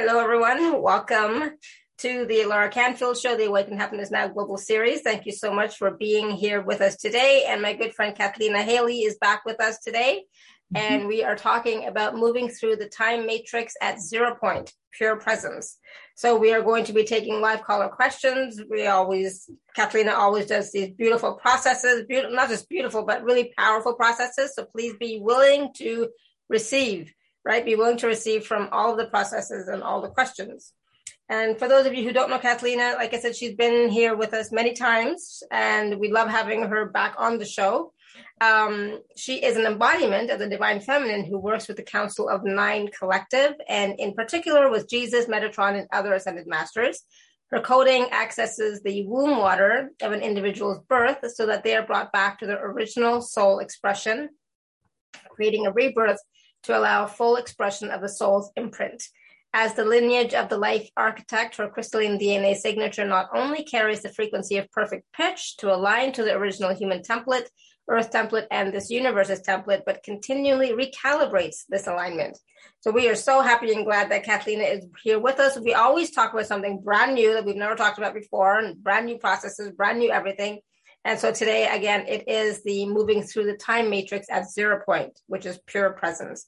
Hello, everyone. Welcome to the Laura Canfield Show, the Awaken Happiness Now Global Series. Thank you so much for being here with us today. And my good friend Kathleen Hailley is back with us today. Mm-hmm. And we are talking about moving through the time matrix at zero point, pure presence. So we are going to be taking live caller questions. We always, Kathleen always does these beautiful processes, beautiful, not just beautiful, but really powerful processes. So please be willing to receive right? Be willing to receive from all the processes and all the questions. And for those of you who don't know Cathleena, like I said, she's been here with us many times, and we love having her back on the show. Um, she is an embodiment of the divine feminine who works with the Council of Nine Collective, and in particular with Jesus, Metatron, and other ascended masters. Her coding accesses the womb water of an individual's birth so that they are brought back to their original soul expression, creating a rebirth to allow full expression of the soul's imprint. As the lineage of the life architect, her crystalline DNA signature not only carries the frequency of perfect pitch to align to the original human template, Earth template, and this universe's template, but continually recalibrates this alignment. So we are so happy and glad that Kathleen is here with us. We always talk about something brand new that we've never talked about before, and brand new processes, brand new everything. And so today, again, it is the moving through the time matrix at zero point, which is pure presence.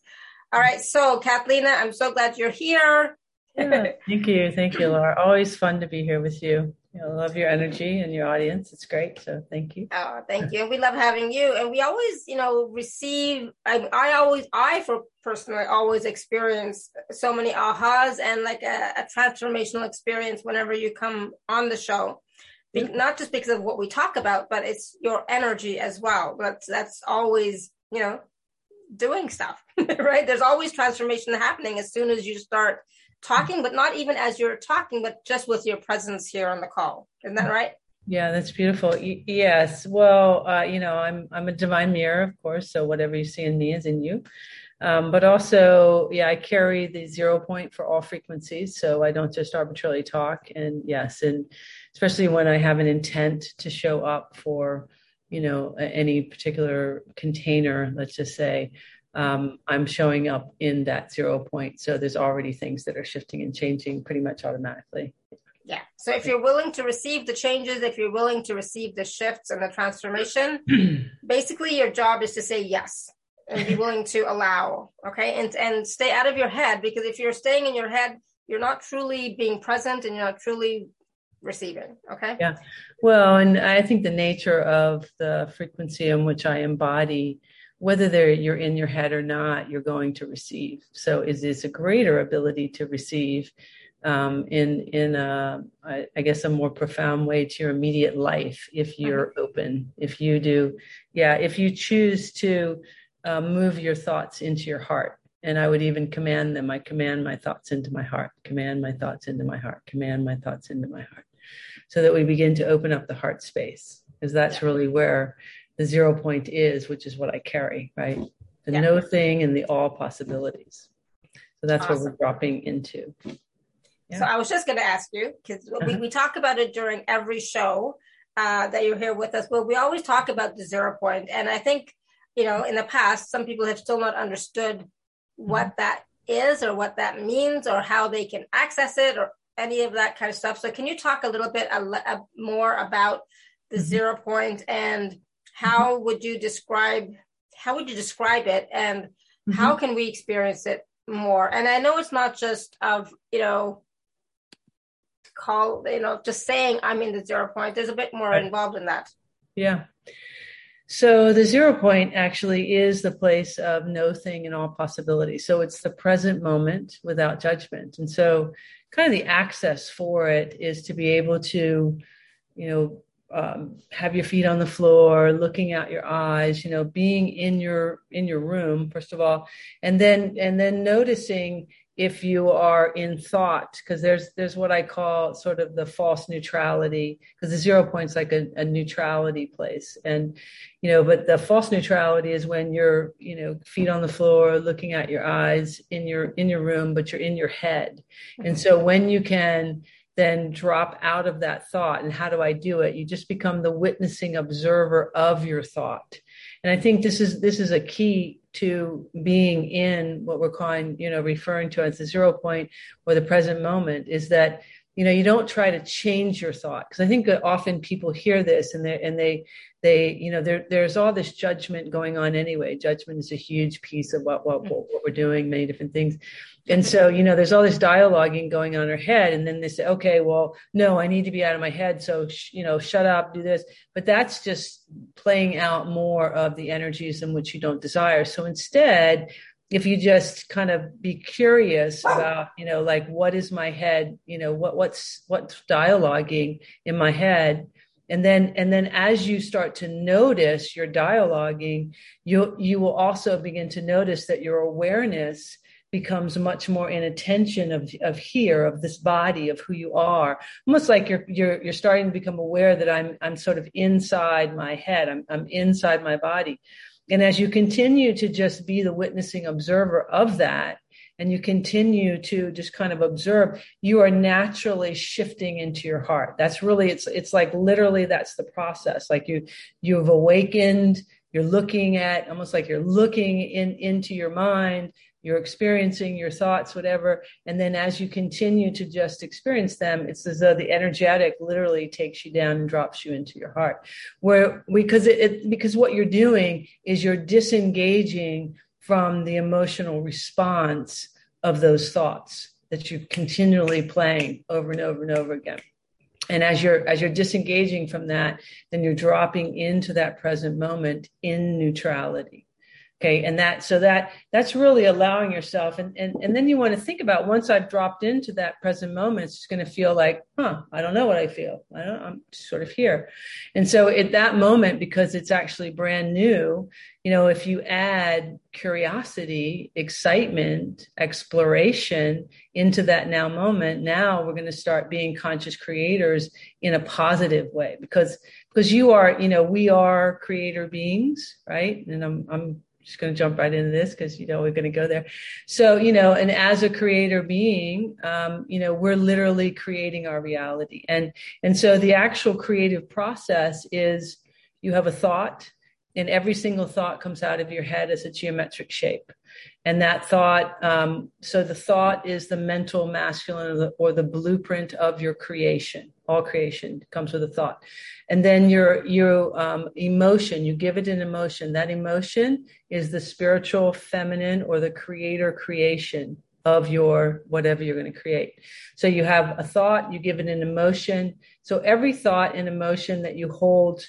All right. So, Kathleen, I'm so glad you're here. yeah, thank you. Thank you, Laura. Always fun to be here with you. I love your energy and your audience. It's great. So thank you. Oh, thank you. We love having you. And we always, you know, receive, I, I always, I for personally always experience so many ahas and like a, a transformational experience whenever you come on the show. Be- not just because of what we talk about, but it's your energy as well. That's that's always you know doing stuff, right? There's always transformation happening as soon as you start talking, but not even as you're talking, but just with your presence here on the call. Isn't that right? Yeah, that's beautiful. Y- yes. Well, uh, you know, I'm I'm a divine mirror, of course. So whatever you see in me is in you. Um, but also, yeah, I carry the zero point for all frequencies, so I don't just arbitrarily talk. And yes, and especially when I have an intent to show up for, you know, any particular container, let's just say, um, I'm showing up in that zero point. So there's already things that are shifting and changing pretty much automatically. Yeah. So if you're willing to receive the changes, if you're willing to receive the shifts and the transformation, basically your job is to say yes and be willing to allow. Okay. And and stay out of your head because if you're staying in your head, you're not truly being present and you're not truly receiving. Okay. Yeah. Well, and I think the nature of the frequency in which I embody, whether they're, you're in your head or not, you're going to receive. So is this a greater ability to receive um, in in a, I guess a more profound way to your immediate life if you're mm-hmm. open. If you do, yeah, if you choose to uh, move your thoughts into your heart and I would even command them. I command my thoughts into my heart, command my thoughts into my heart, command my thoughts into my heart so that we begin to open up the heart space because that's really where the zero point is which is what i carry right the yeah. no thing and the all possibilities so that's awesome. what we're dropping into yeah. so i was just going to ask you because uh-huh. we, we talk about it during every show uh, that you're here with us well we always talk about the zero point and i think you know in the past some people have still not understood what mm-hmm. that is or what that means or how they can access it or any of that kind of stuff. So can you talk a little bit more about the mm-hmm. zero point and how mm-hmm. would you describe how would you describe it and mm-hmm. how can we experience it more? And I know it's not just of, you know, call, you know, just saying I'm in the zero point. There's a bit more involved in that. Yeah. So the zero point actually is the place of no thing and all possibility. So it's the present moment without judgment. And so kind of the access for it is to be able to, you know, um, have your feet on the floor, looking out your eyes, you know, being in your in your room first of all, and then and then noticing if you are in thought because there's there's what i call sort of the false neutrality because the zero point's like a, a, neutrality place. And you know but the false neutrality is when you're you know feet on the floor looking at your eyes in your in your room but you're in your head. And so when you can then drop out of that thought and how do i do it? You just become the witnessing observer of your thought And I think this is this is a key to being in what we're calling, you know, referring to as the zero point or the present moment is that you know you don't try to change your thought. Because i think often people hear this and they and they they you know there there's all this judgment going on anyway. Judgment is a huge piece of what what, what we're doing many different things. And so you know there's all this dialoguing going on in our head and then they say okay well no i need to be out of my head. So sh- you know shut up do this. But that's just playing out more of the energies in which you don't desire. So instead if you just kind of be curious about you know like what is my head you know what what's what's dialoguing in my head? And then and then as you start to notice your dialoguing you you will also begin to notice that your awareness becomes much more in attention of of here of this body of who you are. Almost like you're you're you're starting to become aware that i'm i'm sort of inside my head. I'm i'm inside my body and as you continue to just be the witnessing observer of that, and you continue to just kind of observe, you are naturally shifting into your heart. That's really, it's, it's like literally that's the process. Like you, you've awakened, you're looking at almost like you're looking in, into your mind you're experiencing your thoughts, whatever. And then as you continue to just experience them, it's as though the energetic literally takes you down and drops you into your heart. Where because it, it because what you're doing is you're disengaging from the emotional response of those thoughts that you're continually playing over and over and over again and as you're as you're disengaging from that then you're dropping into that present moment in neutrality Okay. And that, so that, that's really allowing yourself. And, and, and then you want to think about once I've dropped into that present moment, it's going to feel like, huh, I don't know what I feel. I don't, I'm sort of here. And so at that moment, because it's actually brand new, you know, if you add curiosity, excitement, exploration into that now moment, now we're going to start being conscious creators in a positive way because, because you are, you know, we are creator beings, right? And I'm, I'm just going to jump right into this because you know we're going to go there. So you know and as a creator being um, you know we're literally creating our reality. And and so the actual creative process is you have a thought and every single thought comes out of your head as a geometric shape. And that thought um, so the thought is the mental masculine or the, or the blueprint of your creation. All creation comes with a thought. And then your your um, emotion you give it an emotion. That emotion is the spiritual feminine or the creator creation of your whatever you're going to create. So you have a thought you give it an emotion. So every thought and emotion that you hold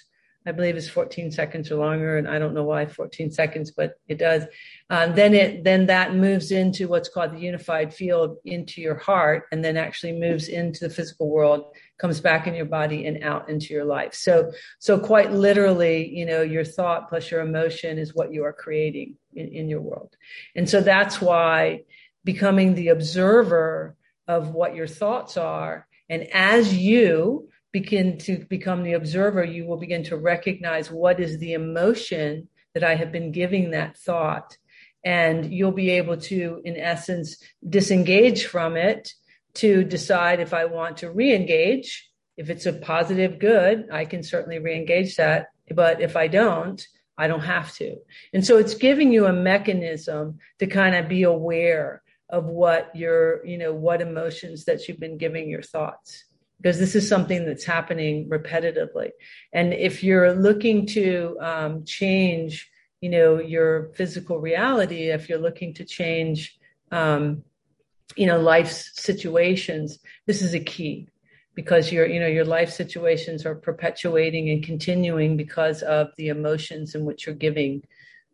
I believe is 14 seconds or longer, and I don't know why 14 seconds, but it does. Um, then it then that moves into what's called the unified field into your heart, and then actually moves into the physical world, comes back in your body and out into your life. So so quite literally, you know, your thought plus your emotion is what you are creating in, in your world, and so that's why becoming the observer of what your thoughts are, and as you begin to become the observer, you will begin to recognize what is the emotion that I have been giving that thought. And you'll be able to, in essence, disengage from it to decide if I want to re engage. If it's a positive good, I can certainly re engage that. But if I don't, I don't have to. And so it's giving you a mechanism to kind of be aware of what your, you know, what emotions that you've been giving your thoughts because this is something that's happening repetitively. And if you're looking to um, change, you know, your physical reality, if you're looking to change, um, you know, life situations, this is a key because your, you know, your life situations are perpetuating and continuing because of the emotions in which you're giving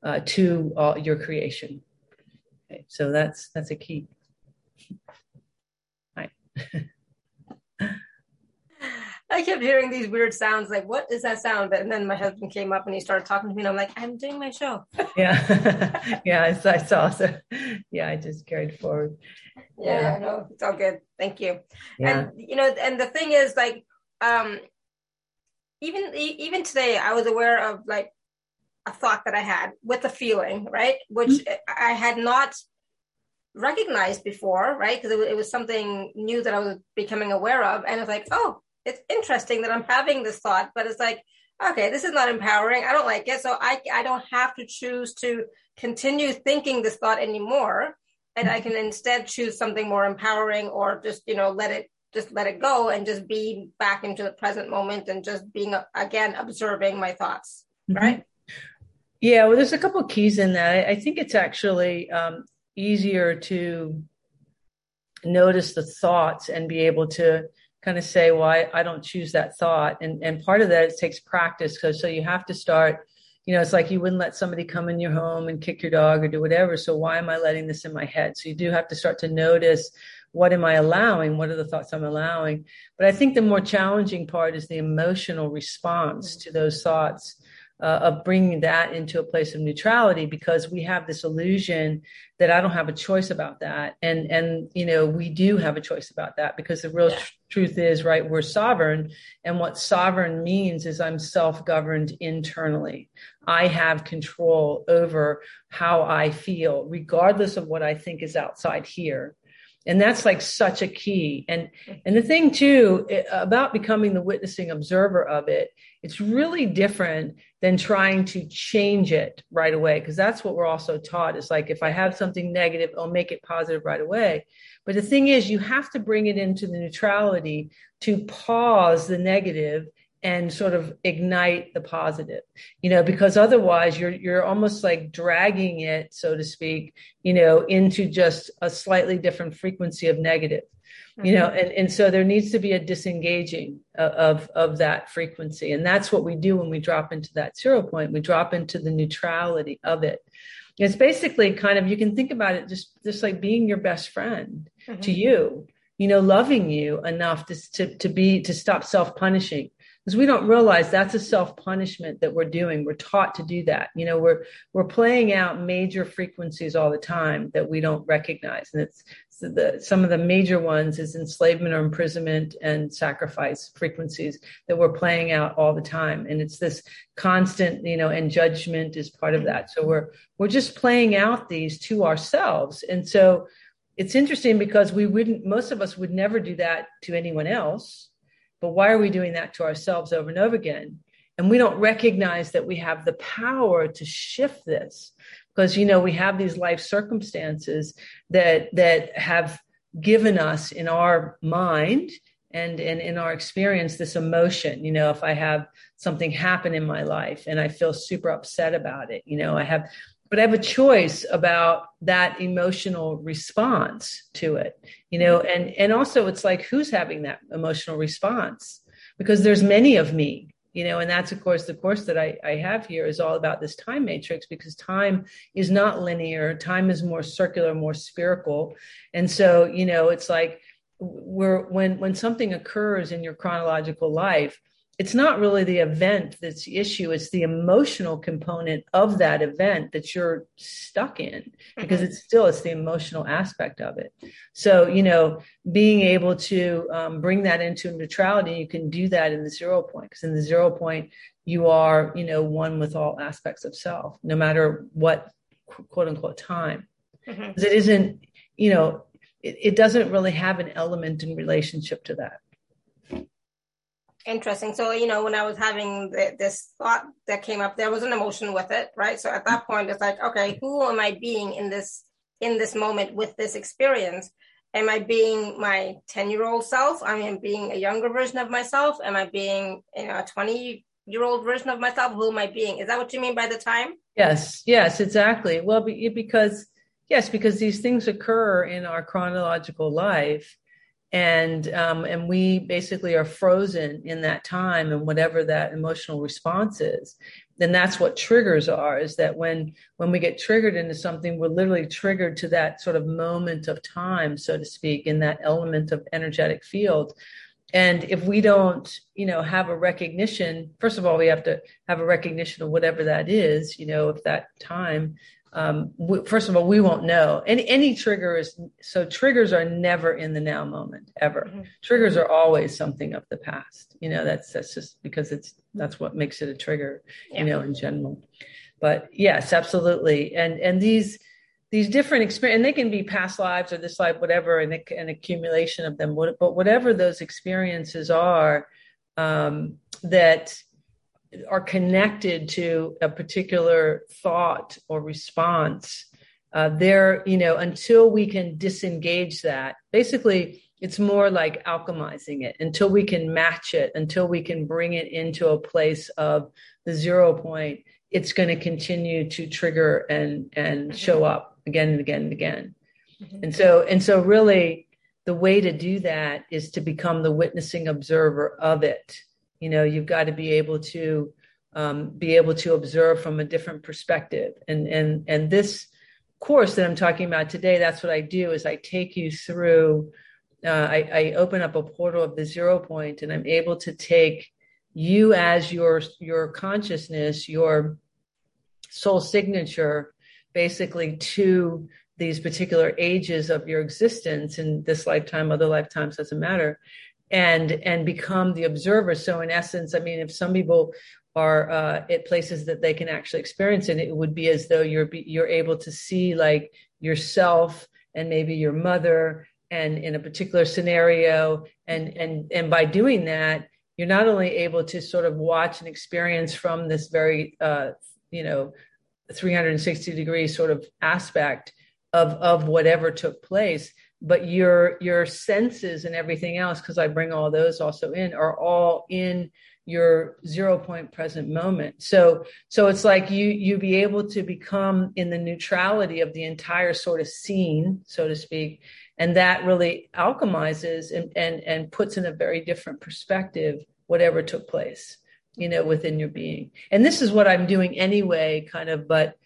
uh, to your creation. Okay, so that's that's a key. Right. I kept hearing these weird sounds, like, what is that sound? And then my husband came up and he started talking to me, and I'm like, I'm doing my show. Yeah. yeah, I, I, saw. So, yeah, I just carried forward. Yeah, yeah, no, it's all good. Thank you. Yeah. And, you know, and the thing is, like, um, even even today, I was aware of like a thought that I had with a feeling, right? Which mm-hmm. I had not recognized before, right? Because it, it, was something new that I was becoming aware of. And it's like, oh, it's interesting that I'm having this thought, but it's like okay, this is not empowering. I don't like it. So I, I don't have to choose to continue thinking this thought anymore. And I can instead choose something more empowering or just, you know, let it, just let it go and just be back into the present moment and just being, again, observing my thoughts. Mm-hmm. Right. Yeah. Well, there's a couple of keys in that. I think it's actually um, easier to notice the thoughts and be able to kind of say, well, I, I don't choose that thought. And, and part of that it takes practice. Cause so you have to start, you know, it's like you wouldn't let somebody come in your home and kick your dog or do whatever. So why am I letting this in my head? So you do have to start to notice what am I allowing? What are the thoughts I'm allowing? But I think the more challenging part is the emotional response mm. to those thoughts uh, of bringing that into a place of neutrality because we have this illusion that I don't have a choice about that. And, and, you know, we do have a choice about that because the real yeah. tr- truth is, right, we're sovereign. And what sovereign means is I'm self governed internally. I have control over how I feel, regardless of what I think is outside here and that's like such a key and and the thing too about becoming the witnessing observer of it it's really different than trying to change it right away because that's what we're also taught. It's like if i have something negative i'll make it positive right away. But the thing is you have to bring it into the neutrality to pause the negative and sort of ignite the positive you know because otherwise you're you're almost like dragging it so to speak you know into just a slightly different frequency of negative you know mm-hmm. and, and so there needs to be a disengaging of of that frequency and that's what we do when we drop into that zero point we drop into the neutrality of it it's basically kind of you can think about it just just like being your best friend mm-hmm. to you you know loving you enough to to, to be to stop self-punishing because we don't realize that's a self punishment that we're doing. We're taught to do that. You know, we're we're playing out major frequencies all the time that we don't recognize, and it's so the some of the major ones is enslavement or imprisonment and sacrifice frequencies that we're playing out all the time, and it's this constant, you know, and judgment is part of that. So we're we're just playing out these to ourselves, and so it's interesting because we wouldn't most of us would never do that to anyone else but why are we doing that to ourselves over and over again? And we don't recognize that we have the power to shift this because, you know, we have these life circumstances that, that have given us in our mind and, and in our experience this emotion you know if i have something happen in my life and i feel super upset about it you know i have but I have a choice about that emotional response to it, you know, and, and also it's like, who's having that emotional response? Because there's many of me, you know, and that's of course the course that I, I have here is all about this time matrix because time is not linear. Time is more circular, more spherical. And so, you know, it's like, we're when when something occurs in your chronological life it's not really the event that's the issue it's the emotional component of that event that you're stuck in because mm-hmm. it's still it's the emotional aspect of it so you know being able to um, bring that into neutrality you can do that in the zero point because in the zero point you are you know one with all aspects of self no matter what quote unquote time mm-hmm. it isn't you know it, it doesn't really have an element in relationship to that Interesting. So, you know, when I was having the, this thought that came up, there was an emotion with it, right? So at that point, it's like, okay, who am I being in this, in this moment with this experience? Am I being my 10 year old self? I mean, being a younger version of myself? Am I being, you know, a 20 year old version of myself? Who am I being? Is that what you mean by the time? Yes. Yes, exactly. Well, because, yes, because these things occur in our chronological life and um, and we basically are frozen in that time and whatever that emotional response is then that's what triggers are is that when when we get triggered into something we're literally triggered to that sort of moment of time so to speak in that element of energetic field. And if we don't you know have a recognition first of all we have to have a recognition of whatever that is you know if that time um, we, first of all, we won't know. Any any trigger is so triggers are never in the now moment ever. Mm-hmm. Triggers are always something of the past. You know, that's that's just because it's that's what makes it a trigger. Yeah. You know, in general. But yes, absolutely. And and these these different experiences, and they can be past lives or this life, whatever, and an accumulation of them. But whatever those experiences are, um, that are connected to a particular thought or response, uh, there, you know, until we can disengage that, basically, it's more like alchemizing it until we can match it, until we can bring it into a place of the zero point. It's going to continue to trigger and and show up again and again and again. Mm-hmm. And so and so really the way to do that is to become the witnessing observer of it. You know, you've got to be able to um, be able to observe from a different perspective. And and and this course that I'm talking about today, that's what I do is I take you through. Uh, I, I open up a portal of the zero point, and I'm able to take you as your your consciousness, your soul signature, basically to these particular ages of your existence in this lifetime, other lifetimes doesn't matter, and and become the observer. So in essence, I mean, if some people are uh, at places that they can actually experience it, it would be as though you're you're able to see like yourself and maybe your mother and in a particular scenario and and and by doing that you're not only able to sort of watch and experience from this very uh, you know 360 degree sort of aspect of of whatever took place but your your senses and everything else because i bring all those also in are all in your zero point present moment. So so it's like you you be able to become in the neutrality of the entire sort of scene so to speak and that really alchemizes and and, and puts in a very different perspective whatever took place you know within your being. And this is what i'm doing anyway kind of but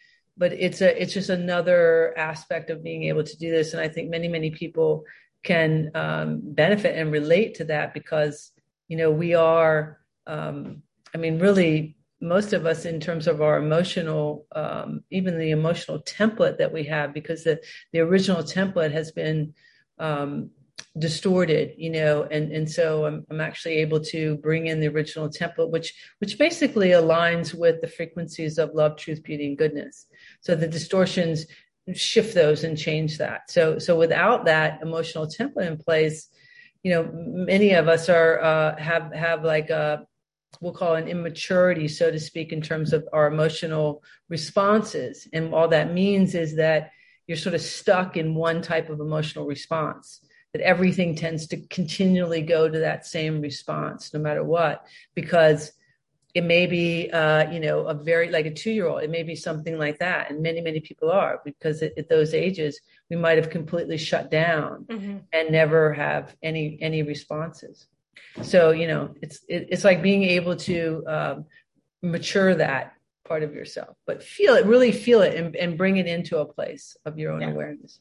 but it's a it's just another aspect of being able to do this. And i think many many people can um, benefit and relate to that because you know we are um, i mean really most of us in terms of our emotional um, even the emotional template that we have because the the original template has been um, distorted you know and and so I'm, I'm actually able to bring in the original template which which basically aligns with the frequencies of love truth beauty and goodness so the distortions shift those and change that. So so without that emotional template in place you know many of us are uh, have have like a we'll call an immaturity so to speak in terms of our emotional responses. And all that means is that you're sort of stuck in one type of emotional response that everything tends to continually go to that same response no matter what because it may be uh, you know a very like a two year old it may be something like that and many many people are because at, at those ages we might have completely shut down mm-hmm. and never have any any responses so you know it's it, it's like being able to um, mature that part of yourself but feel it really feel it and, and bring it into a place of your own yeah. awareness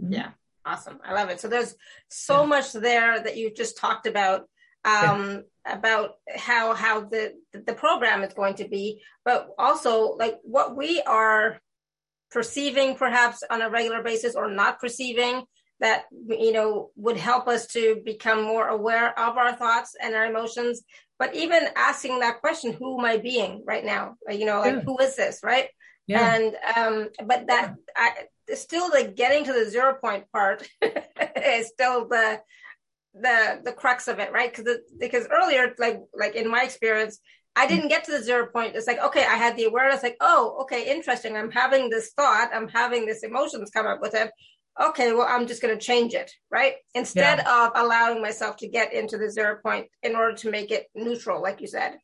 mm-hmm. yeah Awesome. I love it. So there's so yeah. much there that you just talked about um, yeah. About how how the the program is going to be, but also like what we are perceiving perhaps on a regular basis or not perceiving that you know would help us to become more aware of our thoughts and our emotions but even asking that question who am i being right now you know like yeah. who is this right yeah. and um but that I, still the getting to the zero point part is still the the the crux of it, right? Because because earlier, like like in my experience, I didn't get to the zero point. It's like okay, I had the awareness, like oh, okay, interesting. I'm having this thought, I'm having this emotions come up with it. Okay, well, I'm just going to change it, right? Instead yeah. of allowing myself to get into the zero point in order to make it neutral, like you said.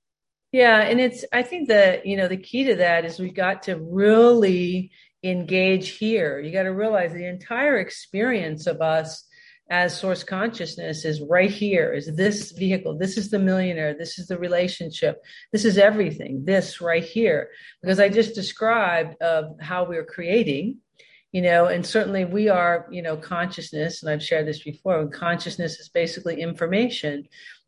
Yeah, and it's I think that you know the key to that is we got to really engage here. You got to realize the entire experience of us as source consciousness is right here is this vehicle this is the millionaire this is the relationship this is everything this right here. Because i just described of how we're creating you know and certainly we are you know consciousness and i've shared this before consciousness is basically information.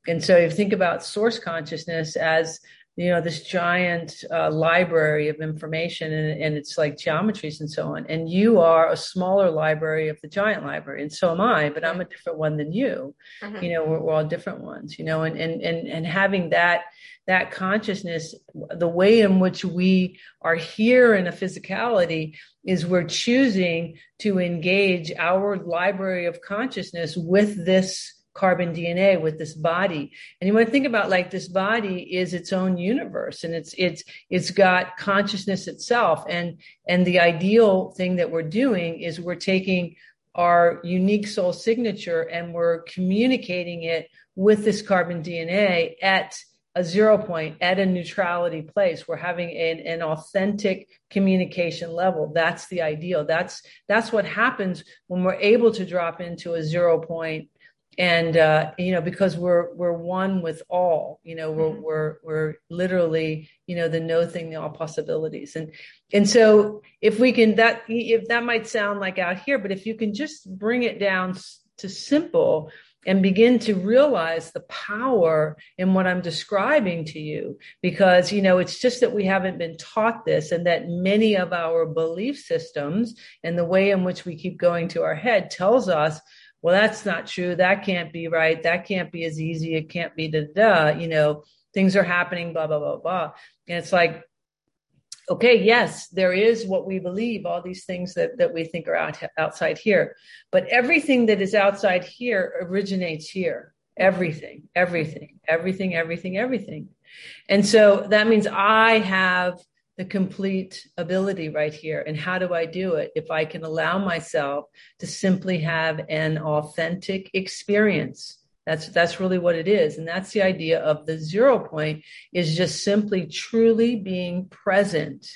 And so if you think about source consciousness as you know this giant uh, library of information and, and it's like geometries and so on and you are a smaller library of the giant library and so am i but i'm a different one than you mm-hmm. you know we're, we're, all different ones you know and, and and and having that that consciousness the way in which we are here in a physicality is we're choosing to engage our library of consciousness with this carbon DNA with this body. And you want to think about like this body is its own universe and it's it's it's got consciousness itself. And and the ideal thing that we're doing is we're taking our unique soul signature and we're communicating it with this carbon DNA at a zero point at a neutrality place we're having an, an authentic communication level that's the ideal that's that's what happens when we're able to drop into a zero point and uh, you know because we're we're one with all you know we're mm-hmm. we're we're literally you know the no thing the all possibilities and and so if we can that if that might sound like out here but if you can just bring it down to simple and begin to realize the power in what I'm describing to you. Because, you know, it's just that we haven't been taught this and that many of our belief systems and the way in which we keep going to our head tells us, well, that's not true. That can't be right. That can't be as easy. It can't be da da. You know, things are happening, blah, blah, blah, blah. And it's like, okay, yes, there is what we believe, all these things that, that we think are out, outside here. But everything that is outside here originates here. Everything, everything, everything, everything, everything. And so that means I have the complete ability right here. And how do I do it? If I can allow myself to simply have an authentic experience that's that's really what it is, and that's the idea of the zero point is just simply truly being present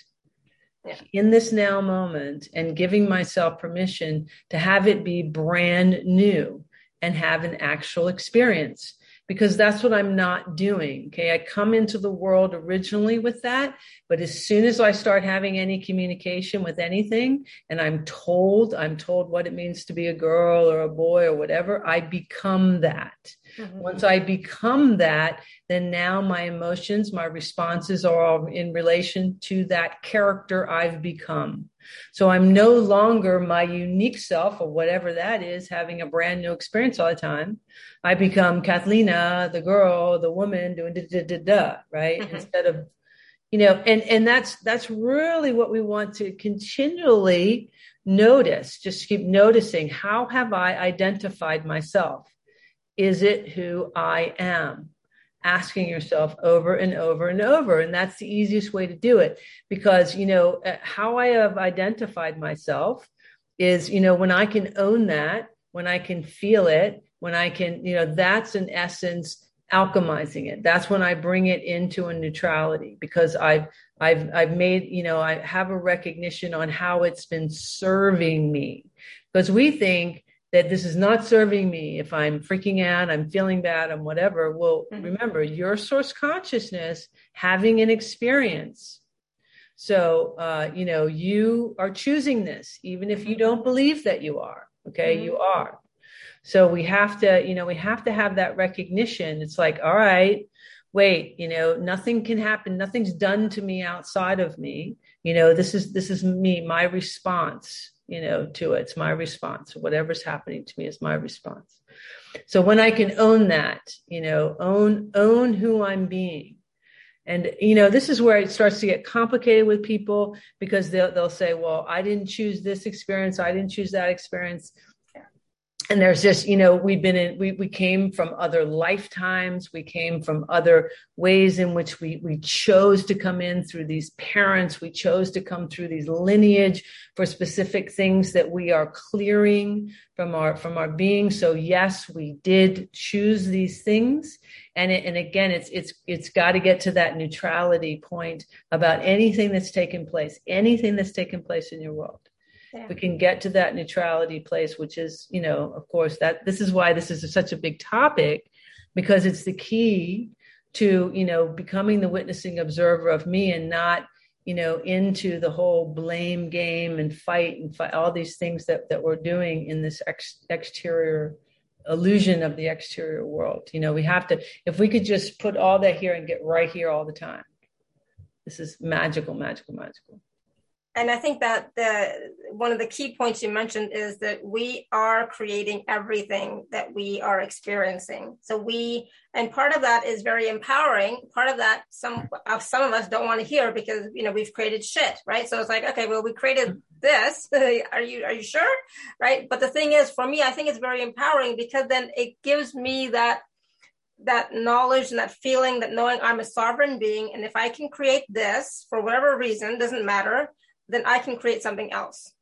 yeah. in this now moment and giving myself permission to have it be brand new and have an actual experience because that's what I'm not doing. Okay. I come into the world originally with that, but as soon as I start having any communication with anything and I'm told, I'm told what it means to be a girl or a boy or whatever, I become that. Mm-hmm. Once I become that, then now my emotions, my responses are all in relation to that character I've become. So I'm no longer my unique self or whatever that is, having a brand new experience all the time. I become Cathleena, the girl, the woman doing da da da da, right? Mm-hmm. Instead of, you know, and and that's that's really what we want to continually notice. Just keep noticing how have I identified myself? Is it who I am? Asking yourself over and over and over. And that's the easiest way to do it because, you know, uh, how I have identified myself is, you know, when I can own that, when I can feel it, when I can, you know, that's in essence alchemizing it. That's when I bring it into a neutrality because I've I've I've made, you know, I have a recognition on how it's been serving me. Because we think that this is not serving me. If i'm freaking out i'm feeling bad i'm whatever well mm-hmm. remember your source consciousness having an experience. So uh, you know you are choosing this even if you mm-hmm. don't believe that you are okay? Mm-hmm. you are. So we have to you know we have to have that recognition. It's like all right wait you know nothing can happen. Nothing's done to me outside of me. You know this is this is me my response you know, to it. It's my response. Whatever's happening to me is my response. So when I can own that, you know, own own who I'm being. And you know, this is where it starts to get complicated with people because they'll they'll say, "Well, I didn't choose this experience. I didn't choose that experience." And there's just you know we've been in we, we came from other lifetimes. We came from other ways in which we we chose to come in through these parents. We chose to come through these lineage for specific things that we are clearing from our from our being. So yes we did choose these things. And it, and again it's it's it's got to get to that neutrality point about anything that's taken place anything that's taken place in your world yeah. we can get to that neutrality place which is you know of course that this is why this is such a big topic because it's the key to you know becoming the witnessing observer of me and not you know into the whole blame game and fight and fight all these things that that we're doing in this ex- exterior illusion of the exterior world you know we have to if we could just put all that here and get right here all the time this is magical magical magical and I think that the one of the key points you mentioned is that we are creating everything that we are experiencing. So we, and part of that is very empowering. Part of that, some uh, some of us don't want to hear because you know we've created shit, right? So it's like, okay, well, we created this. are you are you sure, right? But the thing is, for me, I think it's very empowering because then it gives me that that knowledge and that feeling that knowing I'm a sovereign being, and if I can create this for whatever reason, doesn't matter then I can create something else.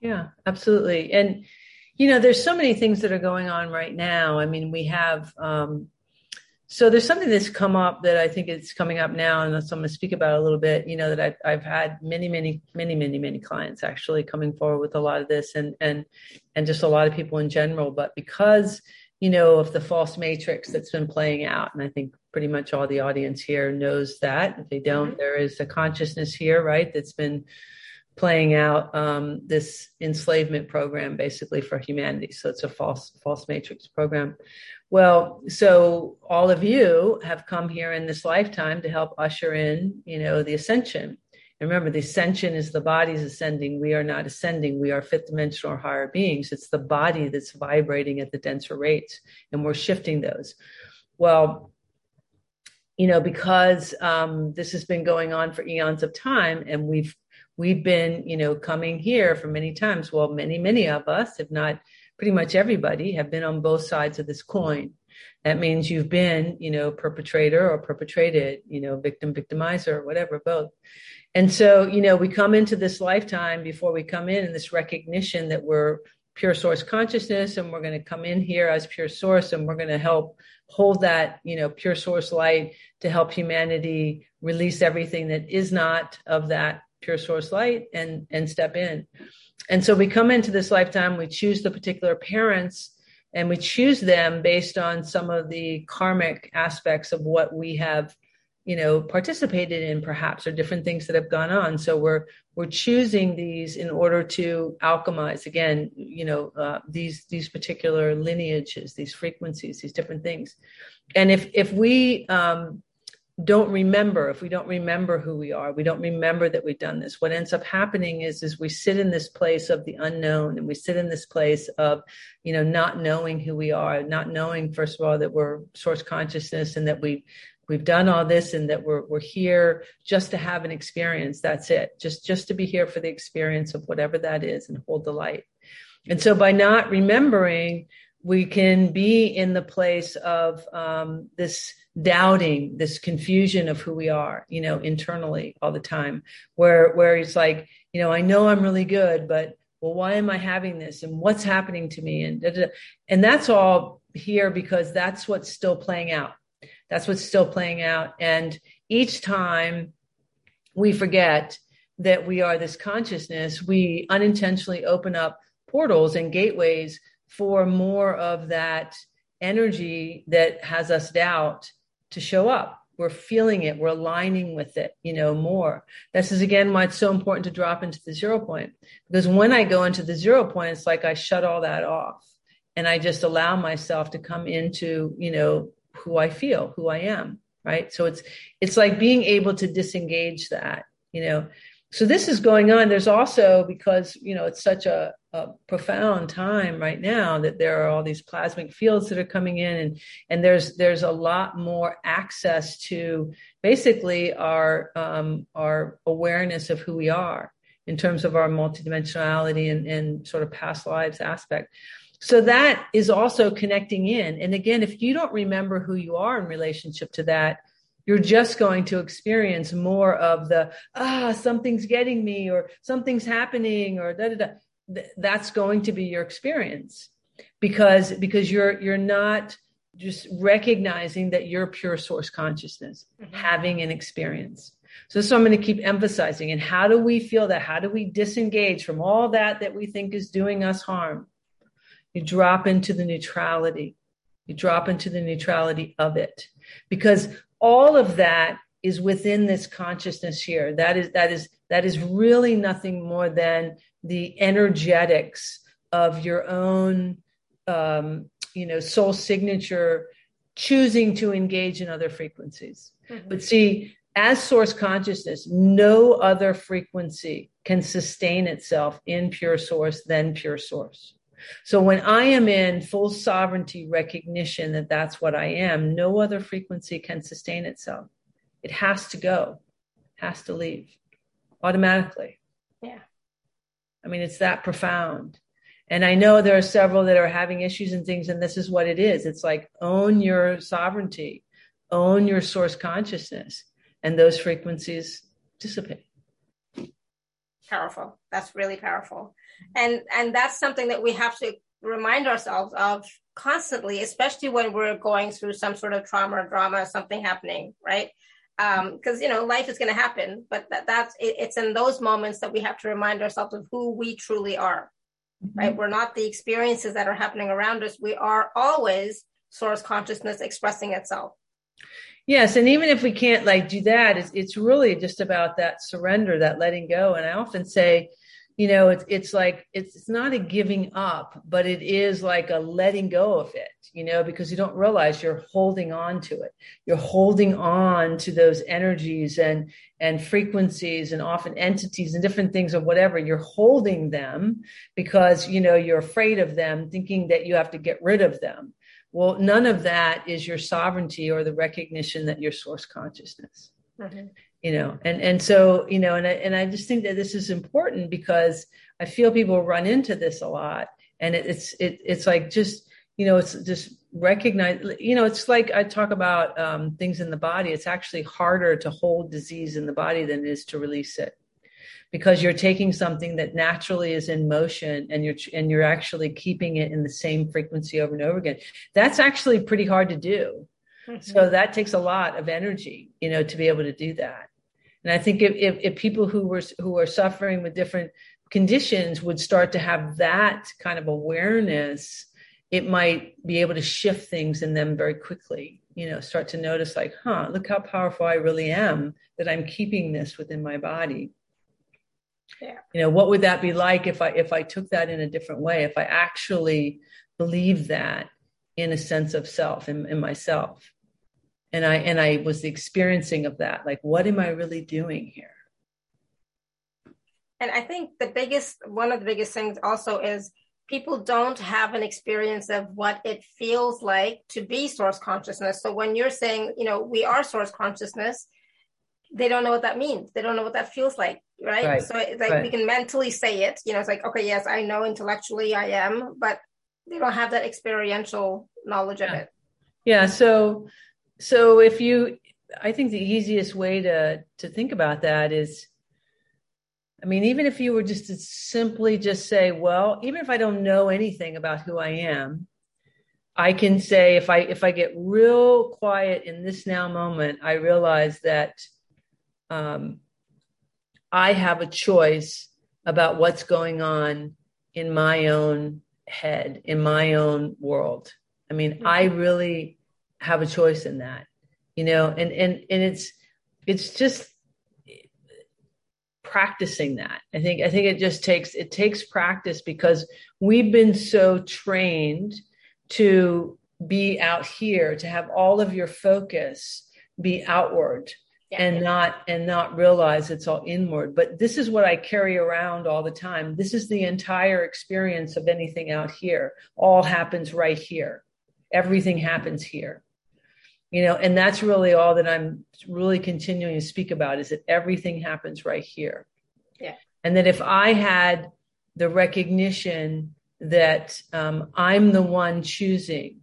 Yeah, absolutely. And, you know, there's so many things that are going on right now. I mean, we have, um, so there's something that's come up that I think is coming up now, and that's I'm going to speak about a little bit. You know that I've I've had many, many, many, many, many clients actually coming forward with a lot of this, and and and just a lot of people in general. But because you know of the false matrix that's been playing out, and I think pretty much all the audience here knows that. If they don't, mm-hmm. there is a consciousness here, right, that's been playing out um, this enslavement program basically for humanity. So it's a false false matrix program. Well, so all of you have come here in this lifetime to help usher in, you know, the ascension. And remember, the ascension is the body's ascending. We are not ascending. We are fifth dimensional or higher beings. It's the body that's vibrating at the denser rates, and we're shifting those. Well, you know, because um, this has been going on for eons of time, and we've we've been, you know, coming here for many times. Well, many, many of us, if not pretty much everybody, have been on both sides of this coin. That means you've been, you know, perpetrator or perpetrated, you know, victim, victimizer, or whatever, both. And so, you know, we come into this lifetime before we come in, and this recognition that we're pure source consciousness and we're going to come in here as pure source and we're going to help hold that you know pure source light to help humanity release everything that is not of that pure source light and and step in. And so we come into this lifetime we choose the particular parents and we choose them based on some of the karmic aspects of what we have you know participated in perhaps or different things that have gone on. So we're we're choosing these in order to alchemize again you know uh, these these particular lineages these frequencies these different things. And if if we um, don't remember if we don't remember who we are we don't remember that we've done this. What ends up happening is is we sit in this place of the unknown and we sit in this place of you know not knowing who we are not knowing first of all that we're source consciousness and that we we've done all this and that we're we're here just to have an experience. That's it. Just just to be here for the experience of whatever that is and hold the light. And so by not remembering we can be in the place of um, this doubting this confusion of who we are you know internally all the time where where it's like you know i know i'm really good but well why am i having this? And what's happening to me? And da, da, da. and that's all here because that's what's still playing out. That's what's still playing out. And each time we forget that we are this consciousness we unintentionally open up portals and gateways for more of that energy that has us doubt to show up. We're feeling it. We're aligning with it, you know, more. This is again why it's so important to drop into the zero point. Because when I go into the zero point, it's like I shut all that off and I just allow myself to come into, you know, who I feel, who I am. Right. So it's, it's like being able to disengage that, you know, so this is going on. There's also because you know it's such a, a, profound time right now that there are all these plasmic fields that are coming in, and and there's there's a lot more access to basically our um, our awareness of who we are in terms of our multidimensionality and, and sort of past lives aspect. So that is also connecting in. And again, if you don't remember who you are in relationship to that, you're just going to experience more of the ah something's getting me or something's happening or da da da that's going to be your experience because because you're you're not just recognizing that you're pure source consciousness mm-hmm. having an experience. So so i'm going to keep emphasizing and how do we feel that? How do we disengage from all that that we think is doing us harm? You drop into the neutrality. You drop into the neutrality of it because all of that is within this consciousness here that is that is that is really nothing more than the energetics of your own um, you know soul signature choosing to engage in other frequencies mm-hmm. but see as source consciousness, no other frequency can sustain itself in pure source than pure source. So when I am in full sovereignty recognition that that's what I am, no other frequency can sustain itself. It has to go, has to leave automatically. Yeah. I mean, it's that profound. And I know there are several that are having issues and things, and this is what it is. It's like own your sovereignty, own your source consciousness, and those frequencies dissipate. Powerful. That's really powerful. And and that's something that we have to remind ourselves of constantly, especially when we're going through some sort of trauma or drama, something happening, right? Because um, you know life is going to happen but that, that's it, it's in those moments that we have to remind ourselves of who we truly are mm-hmm. right? We're not the experiences that are happening around us. We are always source consciousness expressing itself. Yes and even if we can't like do that it's, it's really just about that surrender that letting go. And i often say you know it's it's like it's, it's not a giving up but it is like a letting go of it you know because you don't realize you're holding on to it. You're holding on to those energies and and frequencies and often entities and different things of whatever. You're holding them because you know you're afraid of them thinking that you have to get rid of them. Well none of that is your sovereignty or the recognition that you're source consciousness. Mm-hmm you know and and so you know and I, and I just think that this is important because I feel people run into this a lot. And it, it's it, it's like just you know it's just recognize you know it's like I talk about um, things in the body. It's actually harder to hold disease in the body than it is to release it because you're taking something that naturally is in motion and you're and you're actually keeping it in the same frequency over and over again. That's actually pretty hard to do. Mm-hmm. so that takes a lot of energy you know to be able to do that and I think if, if, if people who were who are suffering with different conditions would start to have that kind of awareness, it might be able to shift things in them very quickly. You know, start to notice like, huh, look how powerful I really am that I'm keeping this within my body. Yeah. You know, what would that be like if I if I took that in a different way? If I actually believe that in a sense of self in, in myself and i and i was experiencing of that like what am i really doing here and i think the biggest one of the biggest things also is people don't have an experience of what it feels like to be source consciousness so when you're saying you know we are source consciousness they don't know what that means they don't know what that feels like right, right. so it's like right. we can mentally say it you know it's like okay yes i know intellectually i am but they don't have that experiential knowledge yeah. of it yeah so so if you i think the easiest way to to think about that is i mean even if you were just to simply just say well even if i don't know anything about who i am i can say if i if i get real quiet in this now moment i realize that um, i have a choice about what's going on in my own head in my own world i mean mm-hmm. i really have a choice in that you know and and and it's it's just practicing that. I think i think it just takes it takes practice because we've been so trained to be out here to have all of your focus be outward yeah. and not and not realize it's all inward. But this is what i carry around all the time. This is the entire experience of anything out here. All happens right here. Everything happens here you know and that's really all that i'm really continuing to speak about is that everything happens right here. Yeah. And that if i had the recognition that um, i'm the one choosing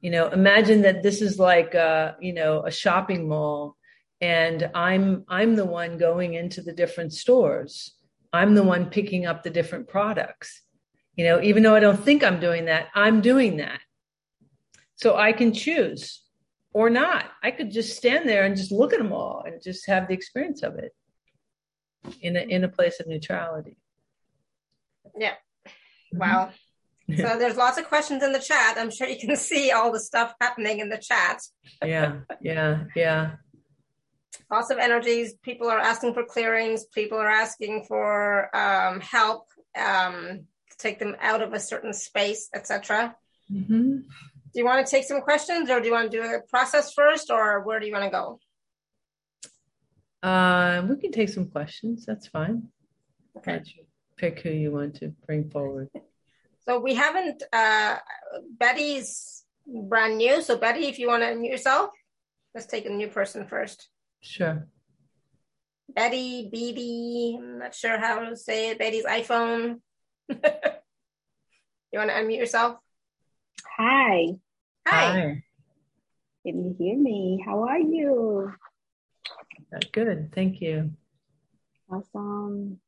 you know imagine that this is like a, you know a shopping mall and i'm i'm the one going into the different stores. I'm the one picking up the different products. You know even though i don't think i'm doing that i'm doing that. So i can choose or not. I could just stand there and just look at them all and just have the experience of it in a in a place of neutrality. Yeah. Mm-hmm. Wow. so there's lots of questions in the chat. I'm sure you can see all the stuff happening in the chat. yeah, yeah, yeah. Lots of energies. People are asking for clearings. People are asking for um, help um, to take them out of a certain space, etc. Mm-hmm do you want to take some questions or do you want to do a process first or where do you want to go? Uh, we can take some questions. That's fine. Okay. Pick who you want to bring forward. So we haven't. Uh, Betty's brand new. So Betty, if you want to unmute yourself, let's take a new person first. Sure. Betty, BB, I'm not sure how to say it. Betty's iPhone. you want to unmute yourself? Hi. Hi. Hi. Can you hear me? How are you? Good. Thank you. Awesome.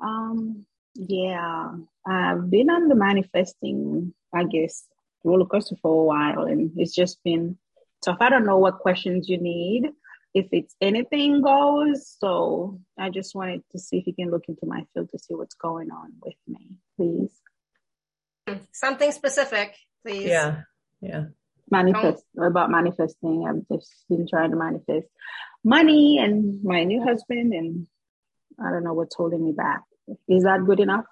Um, yeah, I've been on the manifesting, I guess, roller coaster for a while, and it's just been tough. I don't know what questions you need. If it's anything goes, so I just wanted to see if you can look into my field to see what's going on with me, please. Something specific, please. Yeah. Yeah. Manifest about manifesting. I've just been trying to manifest money and my new husband, and I don't know what's holding me back. Is that good enough?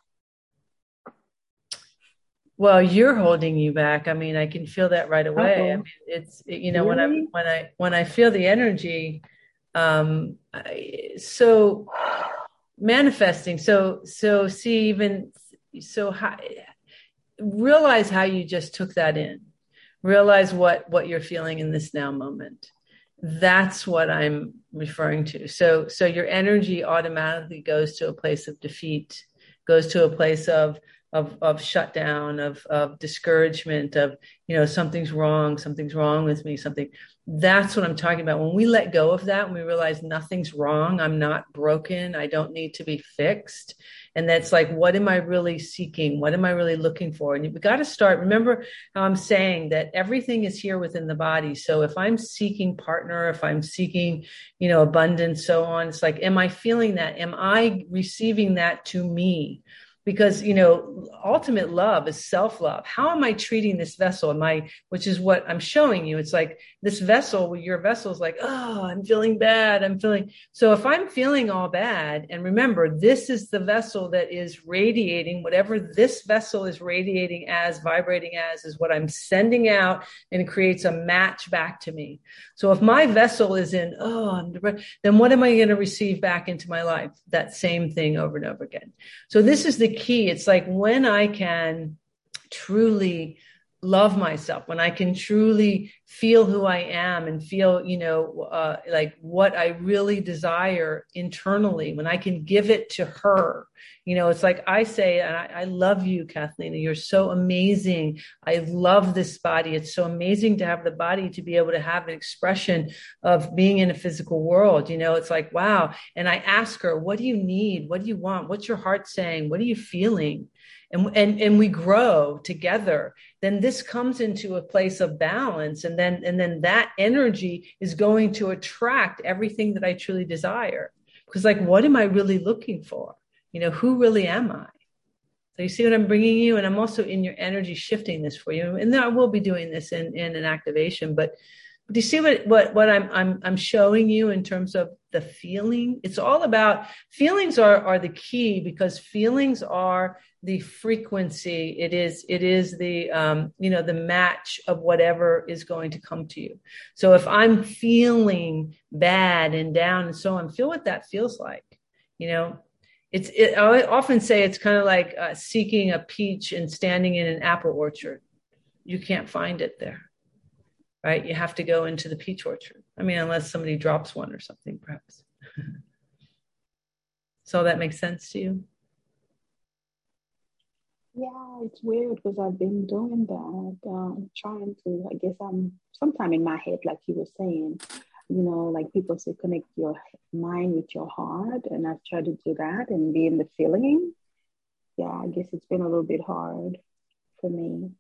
Well, you're holding you back. I mean, I can feel that right away. Uh-oh. I mean, it's you know Really? when I when I when I feel the energy, um, I, so manifesting. So so see even so how, realize how you just took that in. Realize what what you're feeling in this now moment. That's what I'm referring to. So so your energy automatically goes to a place of defeat, goes to a place of of of shutdown, of of discouragement, of you know something's wrong, something's wrong with me, something. That's what I'm talking about. When we let go of that, when we realize nothing's wrong, I'm not broken, I don't need to be fixed, and that's like, what am I really seeking? What am I really looking for? And we got to start. Remember how I'm saying that everything is here within the body. So if I'm seeking partner, if I'm seeking, you know, abundance, so on, it's like, am I feeling that? Am I receiving that to me? because you know ultimate love is self-love how am i treating this vessel am i which is what i'm showing you it's like this vessel your vessel is like oh i'm feeling bad i'm feeling so if i'm feeling all bad and remember this is the vessel that is radiating whatever this vessel is radiating as vibrating as is what i'm sending out and creates a match back to me. So if my vessel is in oh I'm depressed, then what am i going to receive back into my life? That same thing over and over again. So this is the key. It's like when I can truly love myself, when I can truly feel who I am and feel, you know, uh, like what I really desire internally, when I can give it to her. You know, it's like I say, and I, I love you, Kathleen. You're so amazing. I love this body. It's so amazing to have the body to be able to have an expression of being in a physical world. You know, it's like, wow. And I ask her, what do you need? What do you want? What's your heart saying? What are you feeling? And, and, and we grow together, then this comes into a place of balance. And then, and then that energy is going to attract everything that I truly desire. Because like, what am I really looking for? You know, who really am I? So you see what I'm bringing you, and I'm also in your energy shifting this for you. And I will be doing this in, in an activation, but do you see what, what, what I'm, I'm, I'm showing you in terms of the feeling? It's all about feelings are, are the key because feelings are the frequency. It is, it is the, um, you know, the match of whatever is going to come to you. So if I'm feeling bad and down and so on, feel what that feels like, you know, it's it, I often say it's kind of like uh, seeking a peach and standing in an apple orchard. You can't find it there, right? You have to go into the peach orchard. I mean, unless somebody drops one or something, perhaps. so that makes sense to you. Yeah, it's weird because I've been doing that, um, trying to. I guess I'm sometime in my head, like you were saying, you know, like people say, connect your mind with your heart, and I've tried to do that and be in the feeling. Yeah, I guess it's been a little bit hard for me.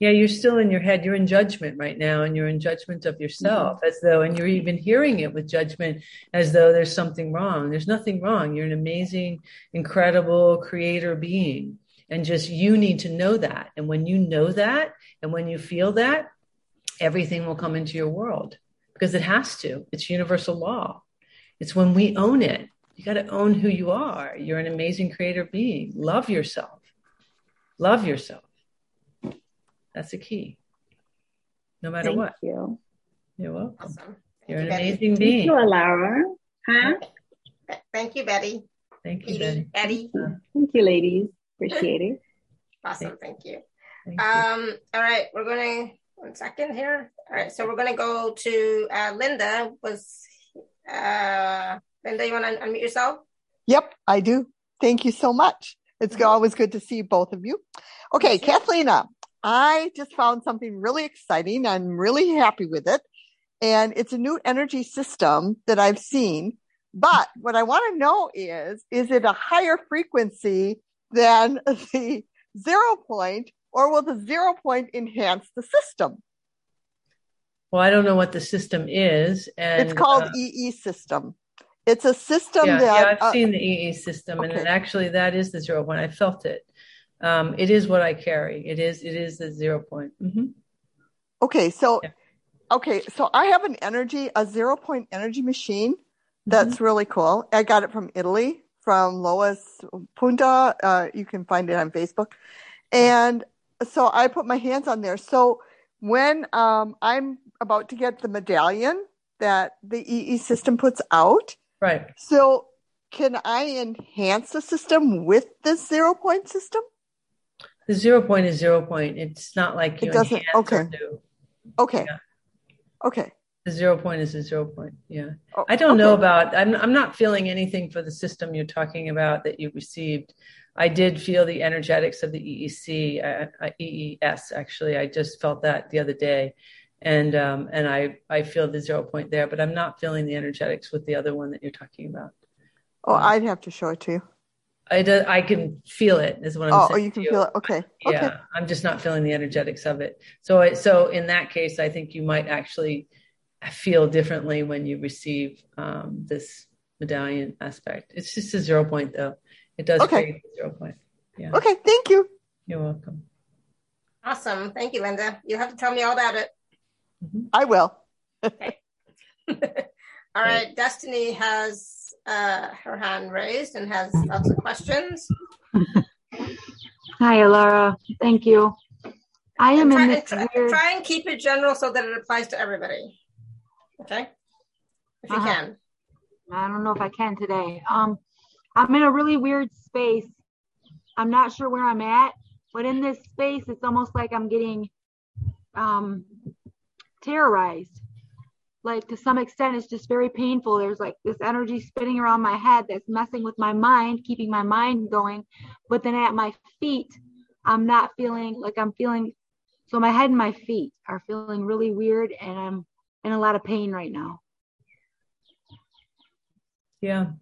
Yeah, you're still in your head. You're in judgment right now, and you're in judgment of yourself mm-hmm. as though, and you're even hearing it with judgment as though there's something wrong. There's nothing wrong. You're an amazing, incredible creator being. And just you need to know that. And when you know that, and when you feel that, everything will come into your world because it has to. It's universal law. It's when we own it. You got to own who you are. You're an amazing creator being. Love yourself. Love yourself. That's the key. No matter what. Thank what. you. You're welcome. Awesome. Thank You're you, an Betty. amazing Thank being. you, Alara. Huh? Thank you, Betty. Thank you, Edie. Betty. Eddie. Thank you, ladies. Appreciate it. Awesome. Thank you. Thank you. Um, all right, we're gonna one second here. All right, so we're gonna go to uh, Linda. Was uh, Linda? You want to unmute yourself? Yep, I do. Thank you so much. It's always good to see both of you. Okay, Yes, Cathleena, I just found something really exciting. I'm really happy with it. And it's a new energy system that I've seen. But what I want to know is, is it a higher frequency than the zero point or will the zero point enhance the system? Well, I don't know what the system is, and it's called uh, EE system. It's a system yeah, that yeah, I've uh, seen the EE system, and actually, that is the zero point. I felt it. Um, it is what I carry. It is. It is the zero point. hmm Okay, so Yeah. okay, so I have an energy, a zero point energy machine that's really cool. I got it from Italy, from Lois Punta. Uh, you can find it on Facebook. And so I put my hands on there. So when um, I'm about to get the medallion that the EE system puts out, Right. so can I enhance the system with this zero point system? The zero point is zero point. It's not like you It doesn't- okay. Okay. Yeah. Okay. The zero point is a zero point. Yeah. Oh, I don't know about. I'm. I'm not feeling anything for the system you're talking about that you received. I did feel the energetics of the EEC, uh, uh, EES. Actually, I just felt that the other day, and um, and I I feel the zero point there, but I'm not feeling the energetics with the other one that you're talking about. Oh, I'd have to show it to you. I do, I can feel it. Is what I'm Oh, saying. oh, you can to feel it. Okay. yeah Okay. i'm just not feeling the energetics of it so I, so in that case i think you might actually feel differently when you receive um, this medallion aspect it's just a zero point though it does Okay. create a zero point yeah Okay. Thank you. you're welcome Awesome. Thank you, Linda. You'll have to tell me all about it. Mhm. I will. All right, Destiny has uh, her hand raised and has lots of questions. Hi, Alara. Thank you. I am And try, in and this try, weird. try and keep it general so that it applies to everybody. Okay, if you Uh-huh. can. I don't know if I can today. Um, I'm in a really weird space. I'm not sure where I'm at, but in this space, it's almost like I'm getting um, terrorized. Like to some extent, it's just very painful. There's like this energy spinning around my head that's messing with my mind, keeping my mind going. But then at my feet, I'm not feeling like I'm feeling. So my head and my feet are feeling really weird, and I'm in a lot of pain right now. Yeah.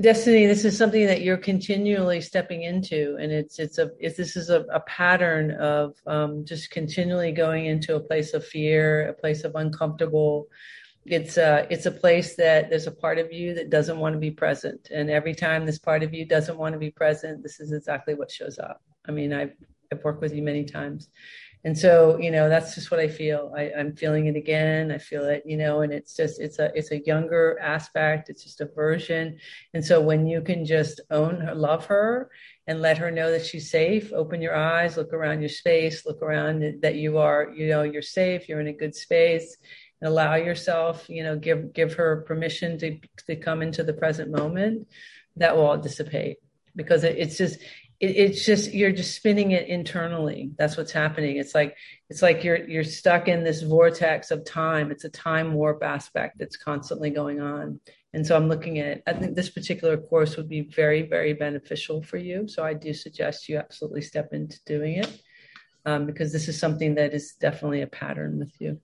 Destiny, this is something that you're continually stepping into, and it's it's a it's, this is a, a pattern of um, just continually going into a place of fear, a place of uncomfortable. It's a it's a place that there's a part of you that doesn't want to be present, and every time this part of you doesn't want to be present, this is exactly what shows up. I mean, I've I've worked with you many times, and so you know that's just what I feel. I, I'm feeling it again. I feel it, you know, and it's just it's a it's a younger aspect. It's just a version, and so when you can just own her, love her, and let her know that she's safe. Open your eyes, look around your space, look around that you are, you know, you're safe. You're in a good space. And allow yourself, you know, give give her permission to to come into the present moment. That will all dissipate because it, it's just it, it's just you're just spinning it internally. That's what's happening. It's like it's like you're you're stuck in this vortex of time. It's a time warp aspect that's constantly going on. And so i'm looking at i think this particular course would be very very beneficial for you. So i do suggest you absolutely step into doing it um, because this is something that is definitely a pattern with you.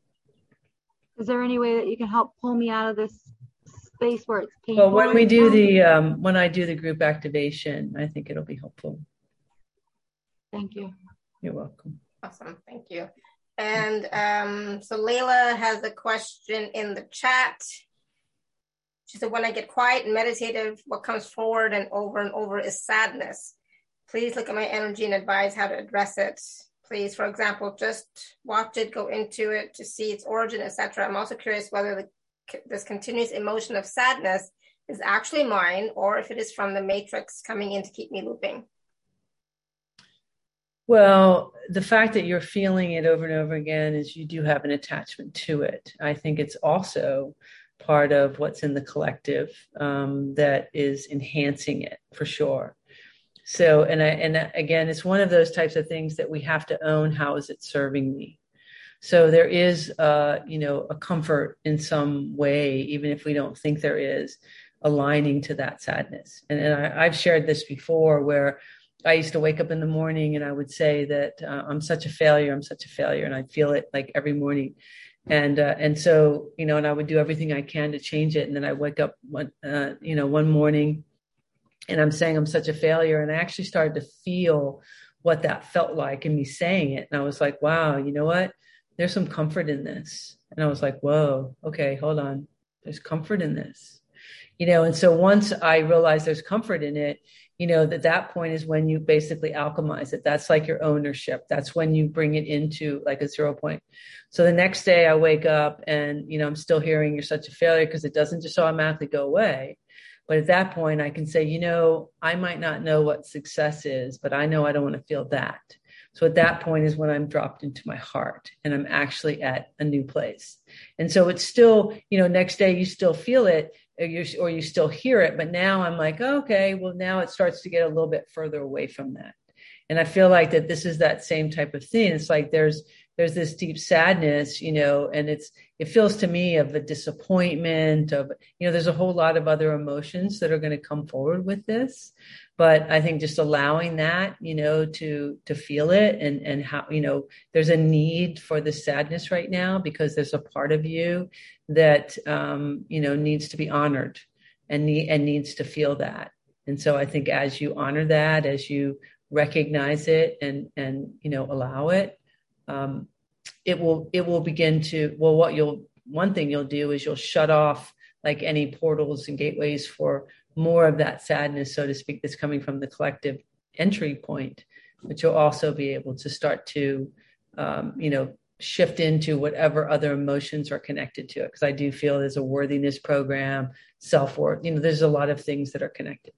Is there any way that you can help pull me out of this space where it's painful? well when we do the um, when i do the group activation i think it'll be helpful Thank you. you're welcome Awesome. Thank you. And um, so Layla has a question in the chat. She said, When I get quiet and meditative, what comes forward and over and over is sadness. Please look at my energy and advise how to address it. Please, for example, just watch it, go into it to see its origin, etc. I'm also curious whether the, this continuous emotion of sadness is actually mine or if it is from the matrix coming in to keep me looping. Well, the fact that you're feeling it over and over again is you do have an attachment to it. I think it's also part of what's in the collective um, that is enhancing it for sure. So, and I, and again, it's one of those types of things that we have to own. How is it serving me? So there is, uh, you know, a comfort in some way, even if we don't think there is, aligning to that sadness. And, and I, have shared this before, where I used to wake up in the morning and I would say that uh, I'm such a failure, I'm such a failure, and I'd feel it like every morning. And uh, and so you know and i would do everything i can to change it. And then i wake up one uh, you know one morning and i'm saying i'm such a failure. And i actually started to feel what that felt like and me saying it. And i was like wow you know what there's some comfort in this. And i was like whoa okay hold on. There's comfort in this. You know and so once i realized there's comfort in it you know that that point is when you basically alchemize it. That's like your ownership. That's when you bring it into like a zero point. So the next day i wake up and you know i'm still hearing you're such a failure because it doesn't just automatically go away. But at that point i can say you know i might not know what success is but i know i don't want to feel that so at that point is when i'm dropped into my heart and i'm actually at a new place. And so it's still you know next day you still feel it or you, or you still hear it but now i'm like okay well now it starts to get a little bit further away from that. And i feel like that this is that same type of thing. It's like there's there's this deep sadness you know and it's it feels to me of a disappointment of you know there's a whole lot of other emotions that are going to come forward with this but i think just allowing that you know to to feel it and and how you know there's a need for the sadness right now because there's a part of you that um you know needs to be honored and need and needs to feel that. And so i think as you honor that as you recognize it and and you know allow it um it will it will begin to well what you'll one thing you'll do is you'll shut off like any portals and gateways for more of that sadness, so to speak, that's coming from the collective entry point, but you'll also be able to start to, um, you know, shift into whatever other emotions are connected to it. Because I do feel there's a worthiness program, self worth. You know, there's a lot of things that are connected.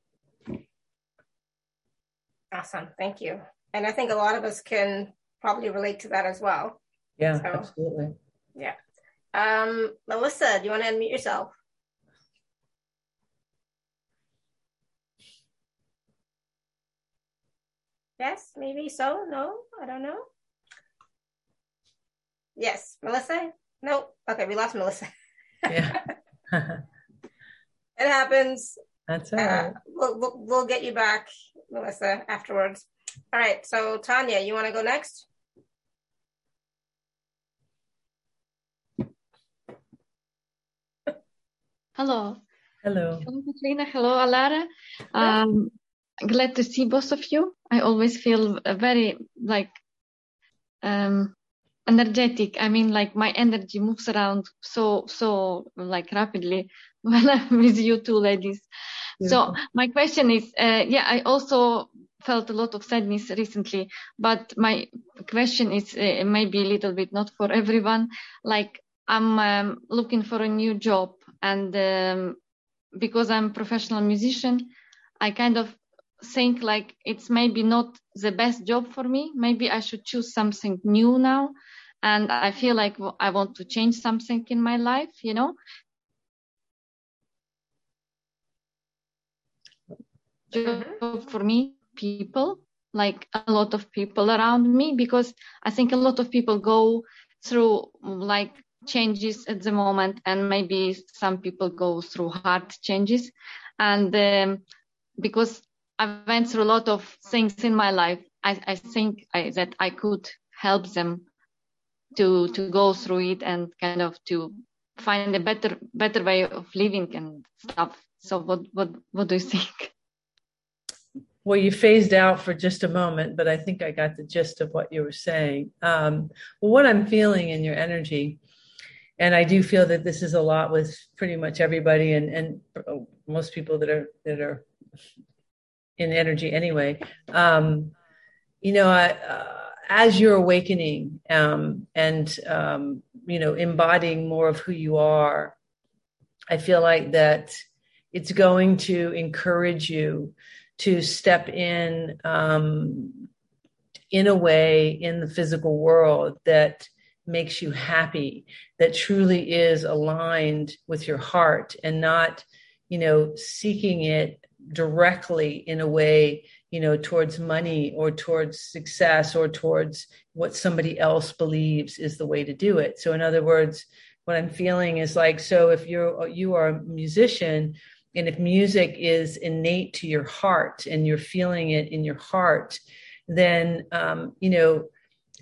Awesome, thank you. And I think a lot of us can probably relate to that as well. Yeah, so, absolutely. Yeah. Um, Melissa, do you want to unmute yourself? Yes, maybe so. No, I don't know. Yes, Melissa? No. Okay, we lost Melissa. yeah. it happens. That's all right. Uh, we'll, we'll, we'll get you back, Melissa, afterwards. All right. So, Tanya, you want to go next? Hello. Hello. Hello, Katrina. Hello, Alara. Um, glad to see both of you. I always feel very like um, energetic. I mean, like my energy moves around so so like rapidly when I'm with you two ladies. Yeah. So my question is, uh, yeah, I also felt a lot of sadness recently, but my question is uh, maybe a little bit not for everyone. Like I'm um, looking for a new job, and um, because I'm a professional musician, I kind of think like it's maybe not the best job for me. Maybe I should choose something new now. And I feel like I want to change something in my life, you know. Job for me, people, like a lot of people around me, because I think a lot of people go through like changes at the moment, and maybe some people go through hard changes. And um, because I went through a lot of things in my life. I, I think I, that I could help them to to go through it and kind of to find a better better way of living and stuff. So what what what do you think? Well, you phased out for just a moment, but I think I got the gist of what you were saying. Um, well, what I'm feeling in your energy, and I do feel that this is a lot with pretty much everybody and and most people that are that are in energy anyway. Um, you know, I, uh, as you're awakening um, and um, you know embodying more of who you are, I feel like that it's going to encourage you to step in um, in a way in the physical world that makes you happy, that truly is aligned with your heart and not, you know, seeking it directly in a way, you know, towards money or towards success or towards what somebody else believes is the way to do it. So in other words, what I'm feeling is like, so if you're, you are a musician, and if music is innate to your heart and you're feeling it in your heart, then, um, you know,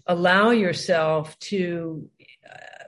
allow yourself to uh,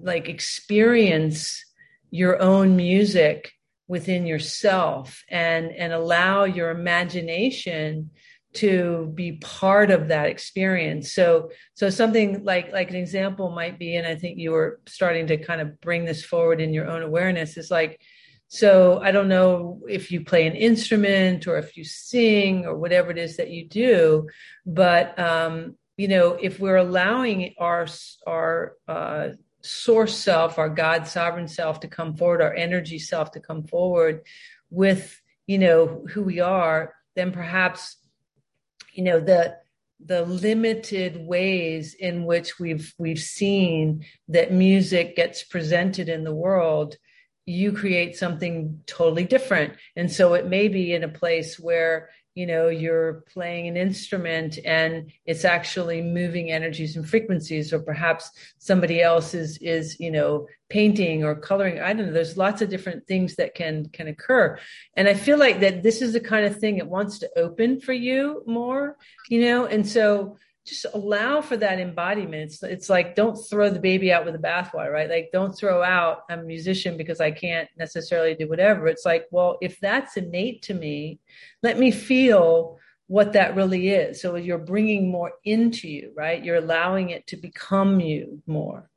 like experience your own music within yourself and and allow your imagination to be part of that experience. So so something like like an example might be and i think you were starting to kind of bring this forward in your own awareness is like so i don't know if you play an instrument or if you sing or whatever it is that you do but um you know, if we're allowing our our uh, source self, our God sovereign self to come forward, our energy self to come forward with, you know, who we are, then perhaps, you know, the the limited ways in which we've we've seen that music gets presented in the world you create something totally different. And so it may be in a place where you know you're playing an instrument and it's actually moving energies and frequencies or perhaps somebody else is is you know painting or coloring. I don't know. There's lots of different things that can can occur. And i feel like that this is the kind of thing it wants to open for you more you know? And so just allow for that embodiment. It's, it's like don't throw the baby out with the bathwater, right? Like don't throw out I'm a musician because I can't necessarily do whatever. It's like, well, if that's innate to me, let me feel what that really is. So you're bringing more into you, right? You're allowing it to become you more.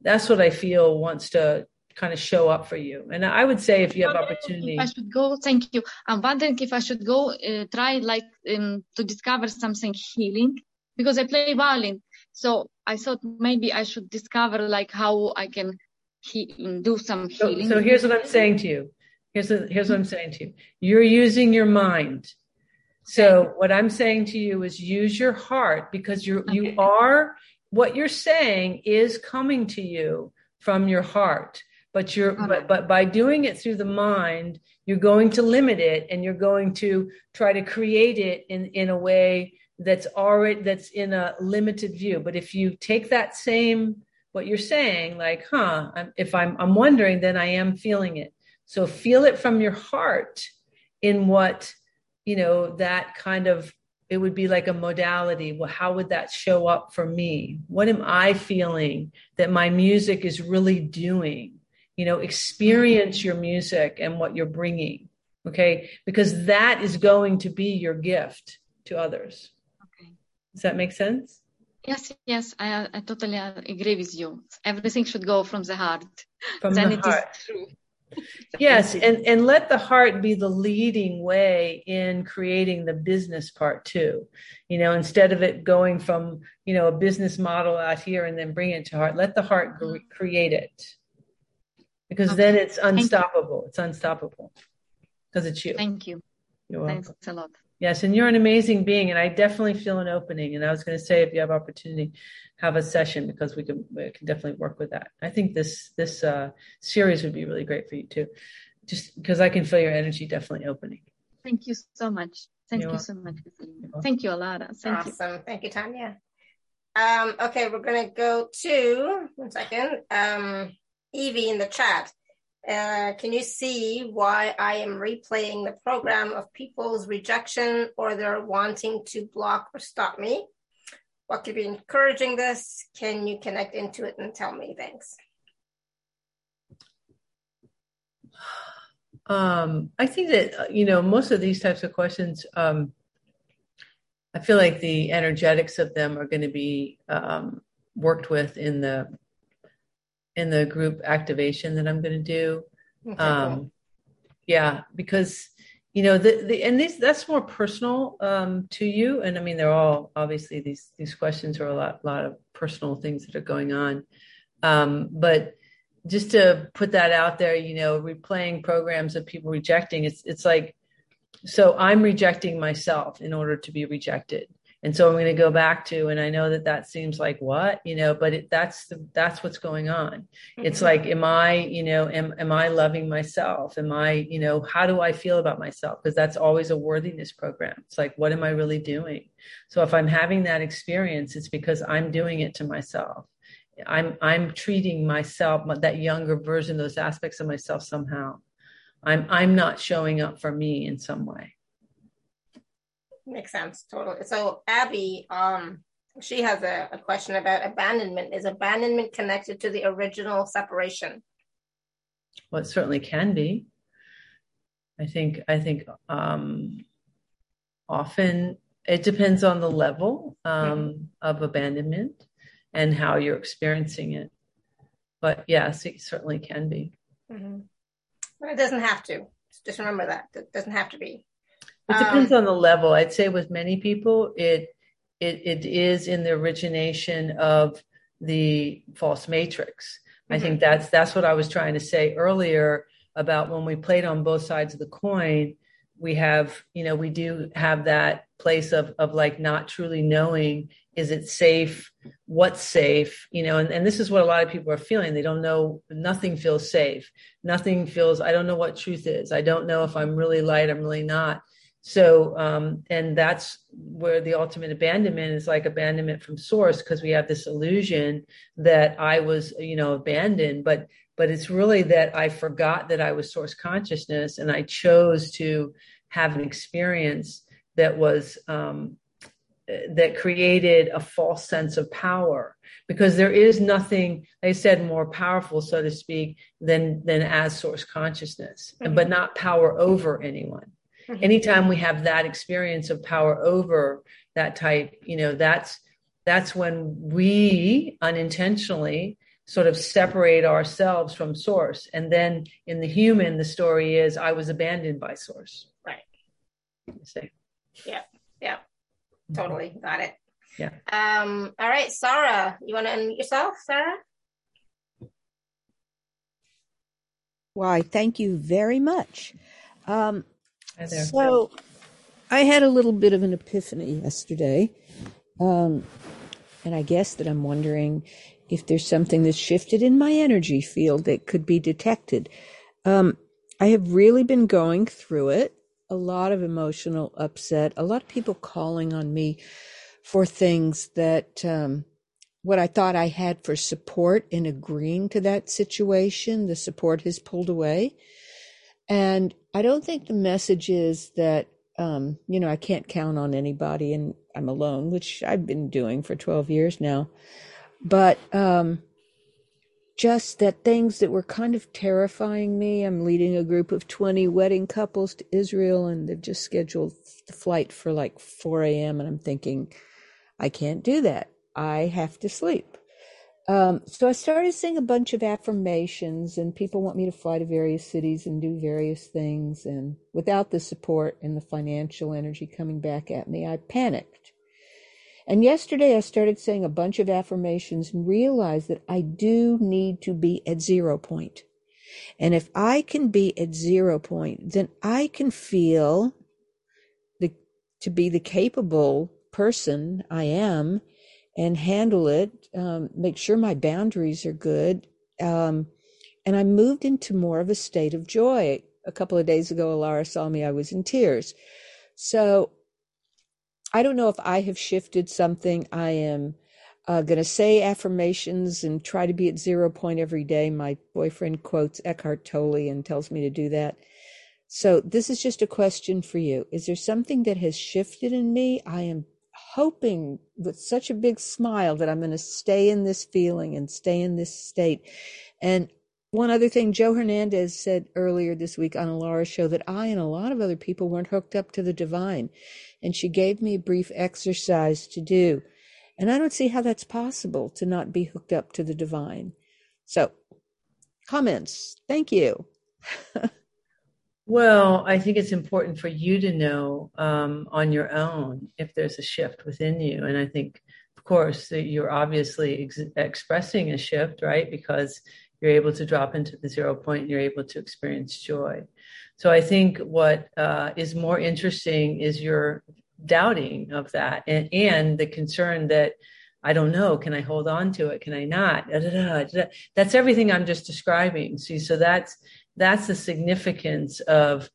That's what I feel wants to kind of show up for you. And I would say if you have opportunity. I should go, thank you. I'm wondering if I should go uh, try like um, to discover something healing because I play violin. So I thought maybe I should discover like how I can he- do some healing. So, so here's what I'm saying to you. Here's, a, here's what I'm saying to you. You're using your mind. So what I'm saying to you is use your heart because you're, okay. you are, what you're saying is coming to you from your heart. But you're, okay. but, but by doing it through the mind, you're going to limit it and you're going to try to create it in, in a way that's already that's in a limited view. But if you take that same what you're saying like huh I'm, if i'm i'm wondering then i am feeling it. So feel it from your heart in what you know that kind of it would be like a modality. Well how would that show up for me? What am i feeling that my music is really doing? You know experience your music and what you're bringing okay? Because that is going to be your gift to others does that make sense? Yes, yes, I, I totally agree with you. Everything should go from the heart. From then the it heart. is true. yes, and, and let the heart be the leading way in creating the business part too. You know, instead of it going from, you know, a business model out here and then bring it to heart, let the heart mm-hmm. create it. Because okay. then it's unstoppable. It's unstoppable because it's you. Thank you. You're welcome. Thanks a lot. Yes, and you're an amazing being, and I definitely feel an opening. And I was going to say, if you have opportunity, have a session because we can we can definitely work with that. I think this this uh, series would be really great for you too, just because I can feel your energy definitely opening. Thank you so much. Thank you're you so much. Thank you, Alara. Thank you. awesome. You. Thank you, Tanya. Um, okay, we're going to go to one second. Um, Evie in the chat. Uh, can you see why I am replaying the program of people's rejection or their wanting to block or stop me? What could be encouraging this? Can you connect into it and tell me? Thanks. Um, I think that, uh, you know, most of these types of questions, um, I feel like the energetics of them are going to be um, worked with in the in the group activation that I'm going to do. Okay, um, cool. Yeah, because you know the, the and these that's more personal um, to you. And I mean, they're all obviously these these questions are a lot lot of personal things that are going on. Um, but just to put that out there, you know, replaying programs of people rejecting, it's it's like so I'm rejecting myself in order to be rejected. And so i'm going to go back to and i know that that seems like what you know but it, that's the that's what's going on. Mm-hmm. it's like am i you know am, am i loving myself? Am i you know how do i feel about myself? Because that's always a worthiness program. It's like what am i really doing? So if i'm having that experience it's because i'm doing it to myself. I'm i'm treating myself that younger version those aspects of myself somehow. I'm i'm not showing up for me in some way Makes sense. Totally. So Abby, um, she has a, a question about abandonment. Is abandonment connected to the original separation? Well, it certainly can be. I think I think um, often it depends on the level um, mm-hmm. of abandonment and how you're experiencing it. But yes, it certainly can be. Mm-hmm. But it doesn't have to. Just remember that it doesn't have to be. It depends um, on the level. I'd say with many people, it it it is in the origination of the false matrix. Mm-hmm. I think mm-hmm. that's that's what I was trying to say earlier about when we played on both sides of the coin. We have, you know, we do have that place of of like not truly knowing is it safe what's safe you know and, and this is what a lot of people are feeling they don't know nothing feels safe nothing feels i don't know what truth is i don't know if i'm really light i'm really not so, um, and that's where the ultimate abandonment is like abandonment from source because we have this illusion that I was, you know, abandoned, but but it's really that I forgot that I was source consciousness and I chose to have an experience that was um, that created a false sense of power because there is nothing they said more powerful so to speak than than as source consciousness mm-hmm. but not power over anyone Mm-hmm. Anytime we have that experience of power over that type, you know, that's that's when we unintentionally sort of separate ourselves from source. And then in the human, the story is I was abandoned by source. Right. See. Yeah. Yeah. Totally. Got it. Yeah. Um, all right, Sarah, you want to unmute yourself, Sarah? Why, thank you very much. Um, so I had a little bit of an epiphany yesterday. Um, and I guess that I'm wondering if there's something that's shifted in my energy field that could be detected. Um, I have really been going through it, a lot of emotional upset, a lot of people calling on me for things that um, what I thought I had for support in agreeing to that situation, the support has pulled away. And I don't think the message is that, um, you know, I can't count on anybody and I'm alone, which I've been doing for 12 years now. But um, just that things that were kind of terrifying me. I'm leading a group of 20 wedding couples to Israel, and they've just scheduled the flight for like 4 a.m. And I'm thinking, I can't do that. I have to sleep. Um, so I started saying a bunch of affirmations, and people want me to fly to various cities and do various things. And without the support and the financial energy coming back at me, I panicked. And yesterday I started saying a bunch of affirmations and realized that I do need to be at zero point. And if I can be at zero point, then I can feel the, to be the capable person I am and handle it, um, make sure my boundaries are good. Um, and I moved into more of a state of joy. A couple of days ago, Alara saw me, I was in tears. So I don't know if I have shifted something. I am uh, going to say affirmations and try to be at zero point every day. My boyfriend quotes Eckhart Tolle and tells me to do that. So this is just a question for you. Is there something that has shifted in me? I am hoping with such a big smile that I'm going to stay in this feeling and stay in this state. And one other thing, Joe Hernandez said earlier this week on Alara's show that I and a lot of other people weren't hooked up to the divine. And she gave me a brief exercise to do. And I don't see how that's possible to not be hooked up to the divine. So, comments. Thank you. Well, I think it's important for you to know um, on your own if there's a shift within you. And I think, of course, that you're obviously ex- expressing a shift, right? Because you're able to drop into the zero point and you're able to experience joy. So I think what uh, is more interesting is your doubting of that and, and the concern that I don't know. Can I hold on to it? Can I not? Da, da, da, that's everything I'm just describing. See, so that's that's the significance of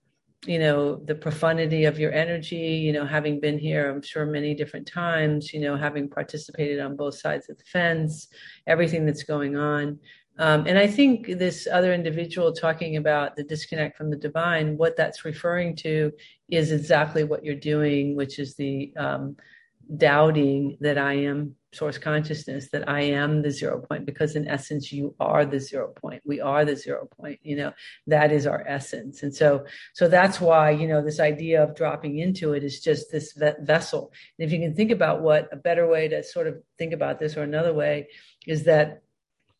you know the profundity of your energy you know having been here i'm sure many different times you know having participated on both sides of the fence everything that's going on. Um, and i think this other individual talking about the disconnect from the divine what that's referring to is exactly what you're doing which is the um, doubting that i am source consciousness that I am the zero point because in essence you are the zero point. We are the zero point, you know, that is our essence. And so so that's why, you know, this idea of dropping into it is just this vessel. And if you can think about what a better way to sort of think about this or another way is that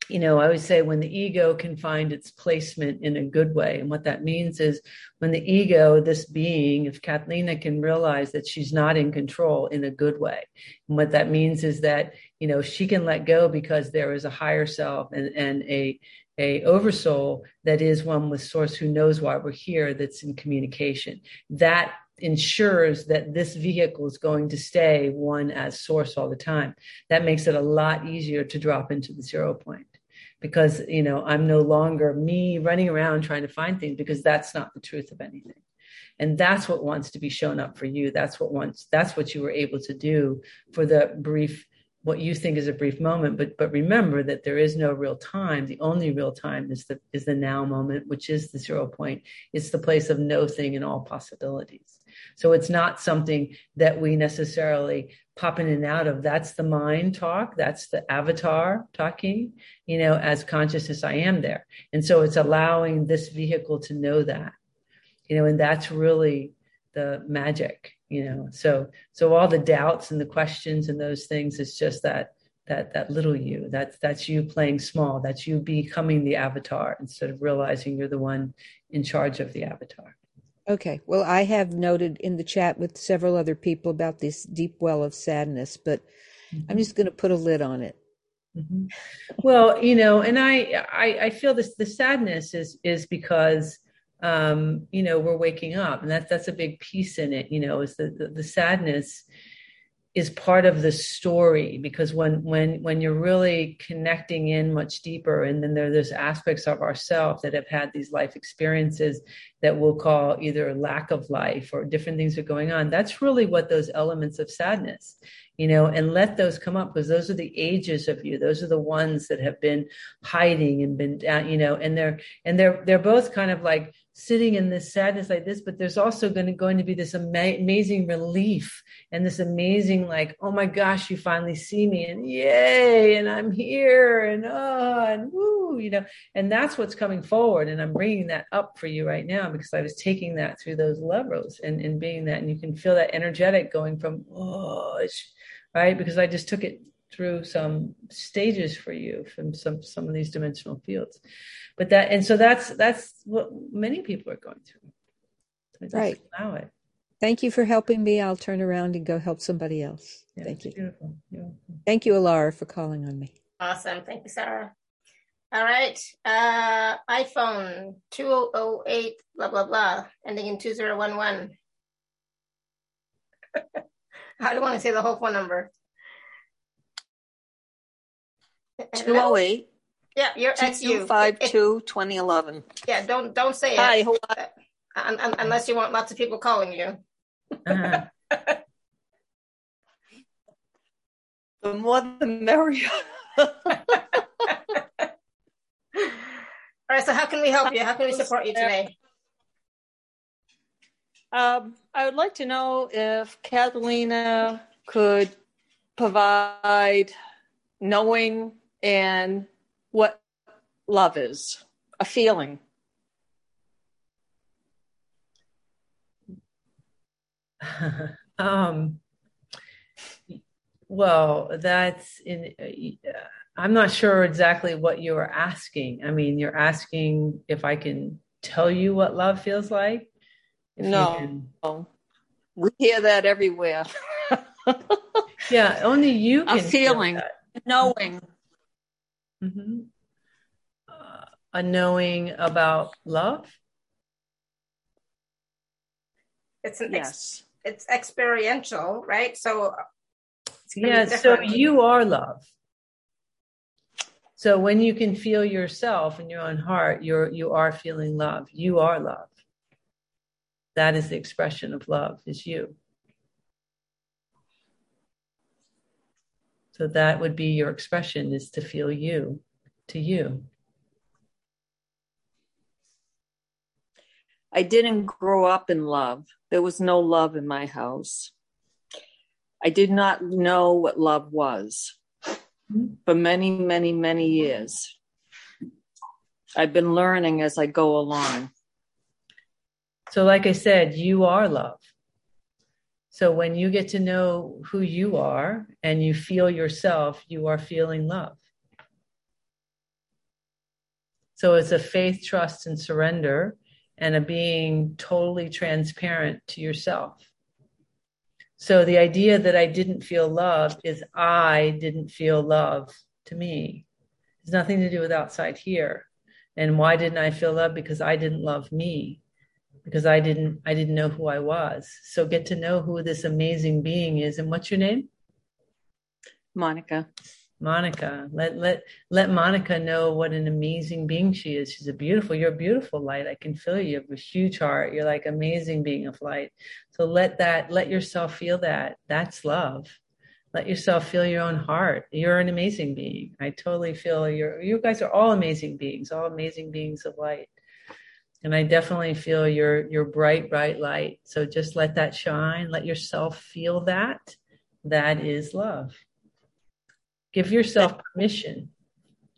you know, I always say when the ego can find its placement in a good way. And what that means is when the ego, this being, if Cathleena can realize that she's not in control in a good way. And what that means is that, you know, she can let go because there is a higher self and, and a, a oversoul that is one with source who knows why we're here that's in communication. That ensures that this vehicle is going to stay one as source all the time. That makes it a lot easier to drop into the zero point because you know i'm no longer me running around trying to find things because that's not the truth of anything. And that's what wants to be shown up for you. That's what wants that's what you were able to do for the brief what you think is a brief moment. But but remember that there is no real time. The only real time is the is the now moment which is the zero point. It's the place of no thing and all possibilities so it's not something that we necessarily pop in and out of. That's the mind talk. That's the avatar talking, you know, as consciousness, I am there. And so it's allowing this vehicle to know that, you know, and that's really the magic, you know. So, so all the doubts and the questions and those things is just that that that little you that's that's you playing small that's you becoming the avatar instead of realizing you're the one in charge of the avatar Okay. Well, I have noted in the chat with several other people about this deep well of sadness, but mm-hmm. I'm just going to put a lid on it. Mm-hmm. Well, you know, and I, I, I feel this, the sadness is, is because, um, you know, we're waking up and that's, that's a big piece in it, you know, is the, the, the sadness is part of the story because when when when you're really connecting in much deeper and then there, there's aspects of ourself that have had these life experiences that we'll call either lack of life or different things are going on that's really what those elements of sadness you know and let those come up because those are the ages of you. Those are the ones that have been hiding and been down you know and they're and they're they're both kind of like sitting in this sadness like this but there's also going to going to be this ama- amazing relief and this amazing like oh my gosh you finally see me and yay and i'm here and oh and woo you know? And that's what's coming forward and i'm bringing that up for you right now because i was taking that through those levels and and being that and you can feel that energetic going from oh right? Because i just took it through some stages for you from some some of these dimensional fields. But that and so that's that's what many people are going through. So right. allow it. Thank you for helping me. I'll turn around and go help somebody else. Yeah, thank you. beautiful. thank you alara for calling on me. Awesome. Thank you sarah. All right. Uh iphone 2008 blah blah blah. Ending in 2011 I don't want to say the whole phone number. 208. Yeah, you're ex you. 252 2011. Yeah, don't don't say Hi, it. hold on. unless you want lots of people calling you. Uh-huh. the more the merrier. All right, so how can we help you? How can we support you today? Um, I would like to know if Cathleena could provide knowing and what love is a feeling. um, well, that's in. Uh, I'm not sure exactly what you are asking. I mean, you're asking if I can tell you what love feels like. no, can... we hear that everywhere. yeah, only you can. A feeling, knowing. Mm-hmm. Uh, a knowing about love. It's an yes. Ex- it's experiential, right? So yeah, so you are love. So when you can feel yourself in your own heart, you're you are feeling love. You are love. That is the expression of love, is you. So that would be your expression is to feel you, to you. I didn't grow up in love. There was no love in my house. I did not know what love was for many, many, many years. I've been learning as I go along. So, like I said, you are love. So, when you get to know who you are and you feel yourself, you are feeling love. So, it's a faith, trust, and surrender, and a being totally transparent to yourself. So the idea that I didn't feel love is I didn't feel love to me. It's nothing to do with outside here. And why didn't I feel love? Because I didn't love me. Because I didn't I didn't know who I was. So get to know who this amazing being is. And what's your name? Monica. Monica. Let let let Monica know what an amazing being she is. She's a beautiful. You're a beautiful light. I can feel you. You have a huge heart. You're like amazing being of light. So let that let yourself feel that. That's love. Let yourself feel your own heart. You're an amazing being. I totally feel you're you guys are all amazing beings, all amazing beings of light. And I definitely feel your your bright, bright light. So just let that shine. Let yourself feel that. That is love. Give yourself permission.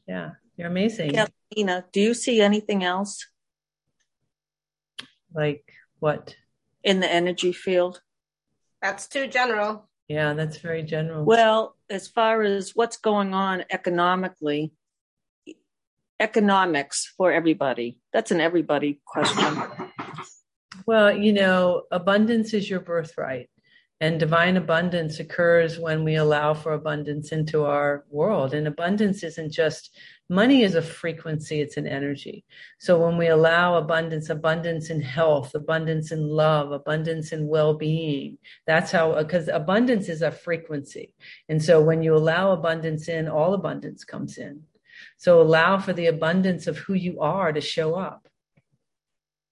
Yeah, you're amazing. Cathleena, do you see anything else? Like what? In the energy field? That's too general. Yeah, that's very general. Well, as far as what's going on economically, economics for everybody, that's an everybody question. Well, you know, abundance is your birthright. And divine abundance occurs when we allow for abundance into our world. And abundance isn't just money is a frequency, it's an energy. So when we allow abundance, abundance in health, abundance in love, abundance in well being, that's how, because abundance is a frequency. And so when you allow abundance in, all abundance comes in. So allow for the abundance of who you are to show up.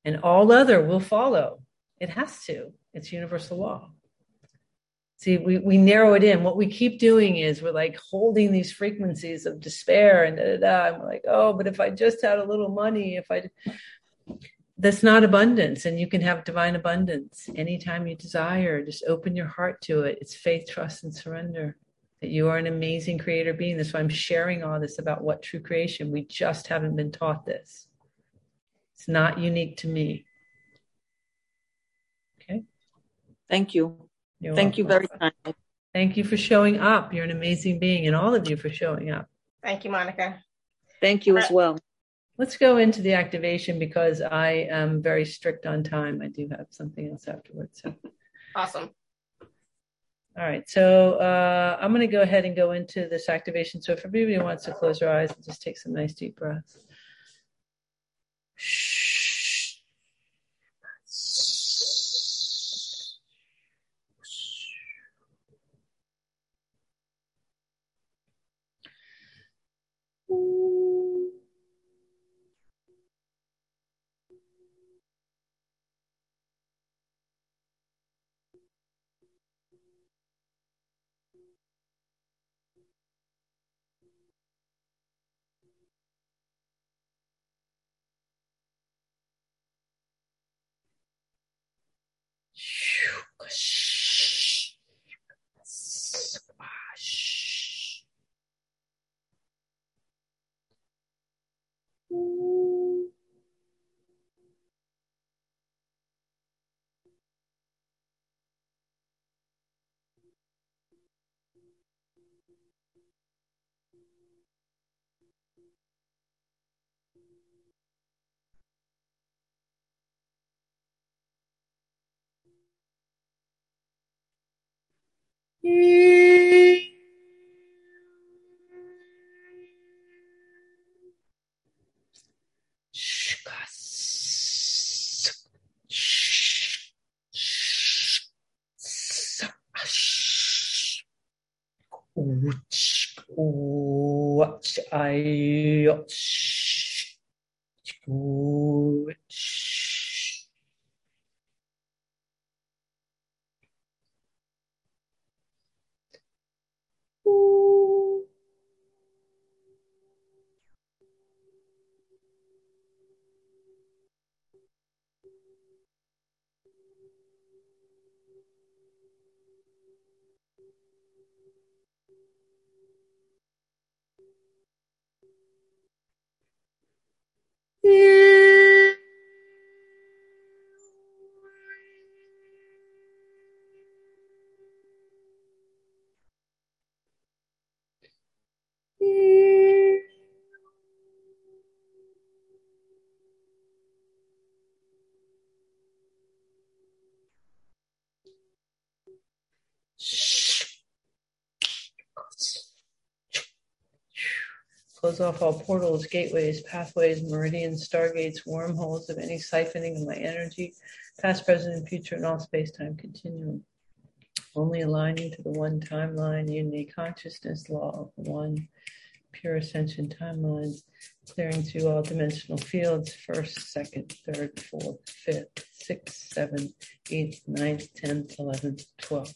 And all other will follow. It has to. It's universal law. See, we, we narrow it in. What we keep doing is we're like holding these frequencies of despair and da da da. And we're like, oh, but if I just had a little money, if I, that's not abundance. And you can have divine abundance anytime you desire. Just open your heart to it. It's faith, trust, and surrender. That you are an amazing creator being. That's why I'm sharing all this about what true creation. We just haven't been taught this. It's not unique to me. Okay. Thank you. You're Thank welcome. you very much. Thank you for showing up. You're an amazing being, and all of you for showing up. Thank you, Monica. Thank you as well. Let's go into the activation because I am very strict on time. I do have something else afterwards. So. Awesome. All right, so uh, I'm going to go ahead and go into this activation. So if everybody wants to close their eyes and just take some nice deep breaths. Shh. Mm. Close off all portals, gateways, pathways, meridians, stargates, wormholes of any siphoning of my energy, past, present, and future, and all space time continuum. Only aligning to the one timeline, unity consciousness, law of one, pure ascension timeline, clearing through all dimensional fields, first, second, third, fourth, fifth, sixth, seventh, eighth, ninth, tenth, eleventh, twelfth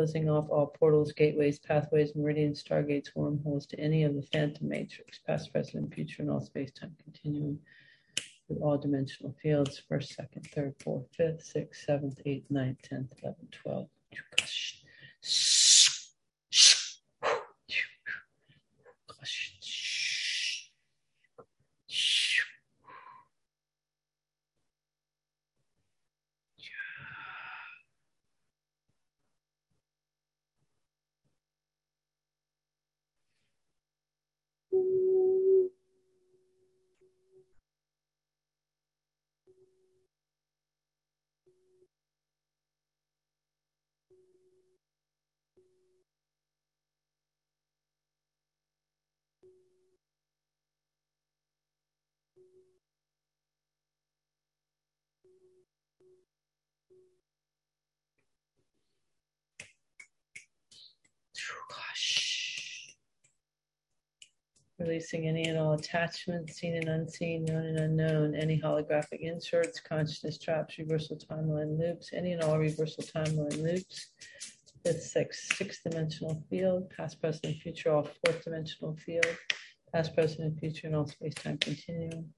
closing off all portals, gateways, pathways, meridians, stargates, wormholes to any of the phantom matrix, past, present, future, and all space-time continuum with all dimensional fields, first, second, third, fourth, fifth, sixth, seventh, eighth, ninth, tenth, eleventh, twelfth. Oh, Releasing any and all attachments, seen and unseen, known and unknown, any holographic inserts, consciousness traps, reversal timeline loops, any and all reversal timeline loops. Fifth, sixth, sixth dimensional field, past, present, and future, all fourth dimensional field, past, present, and future, and all space time continuum.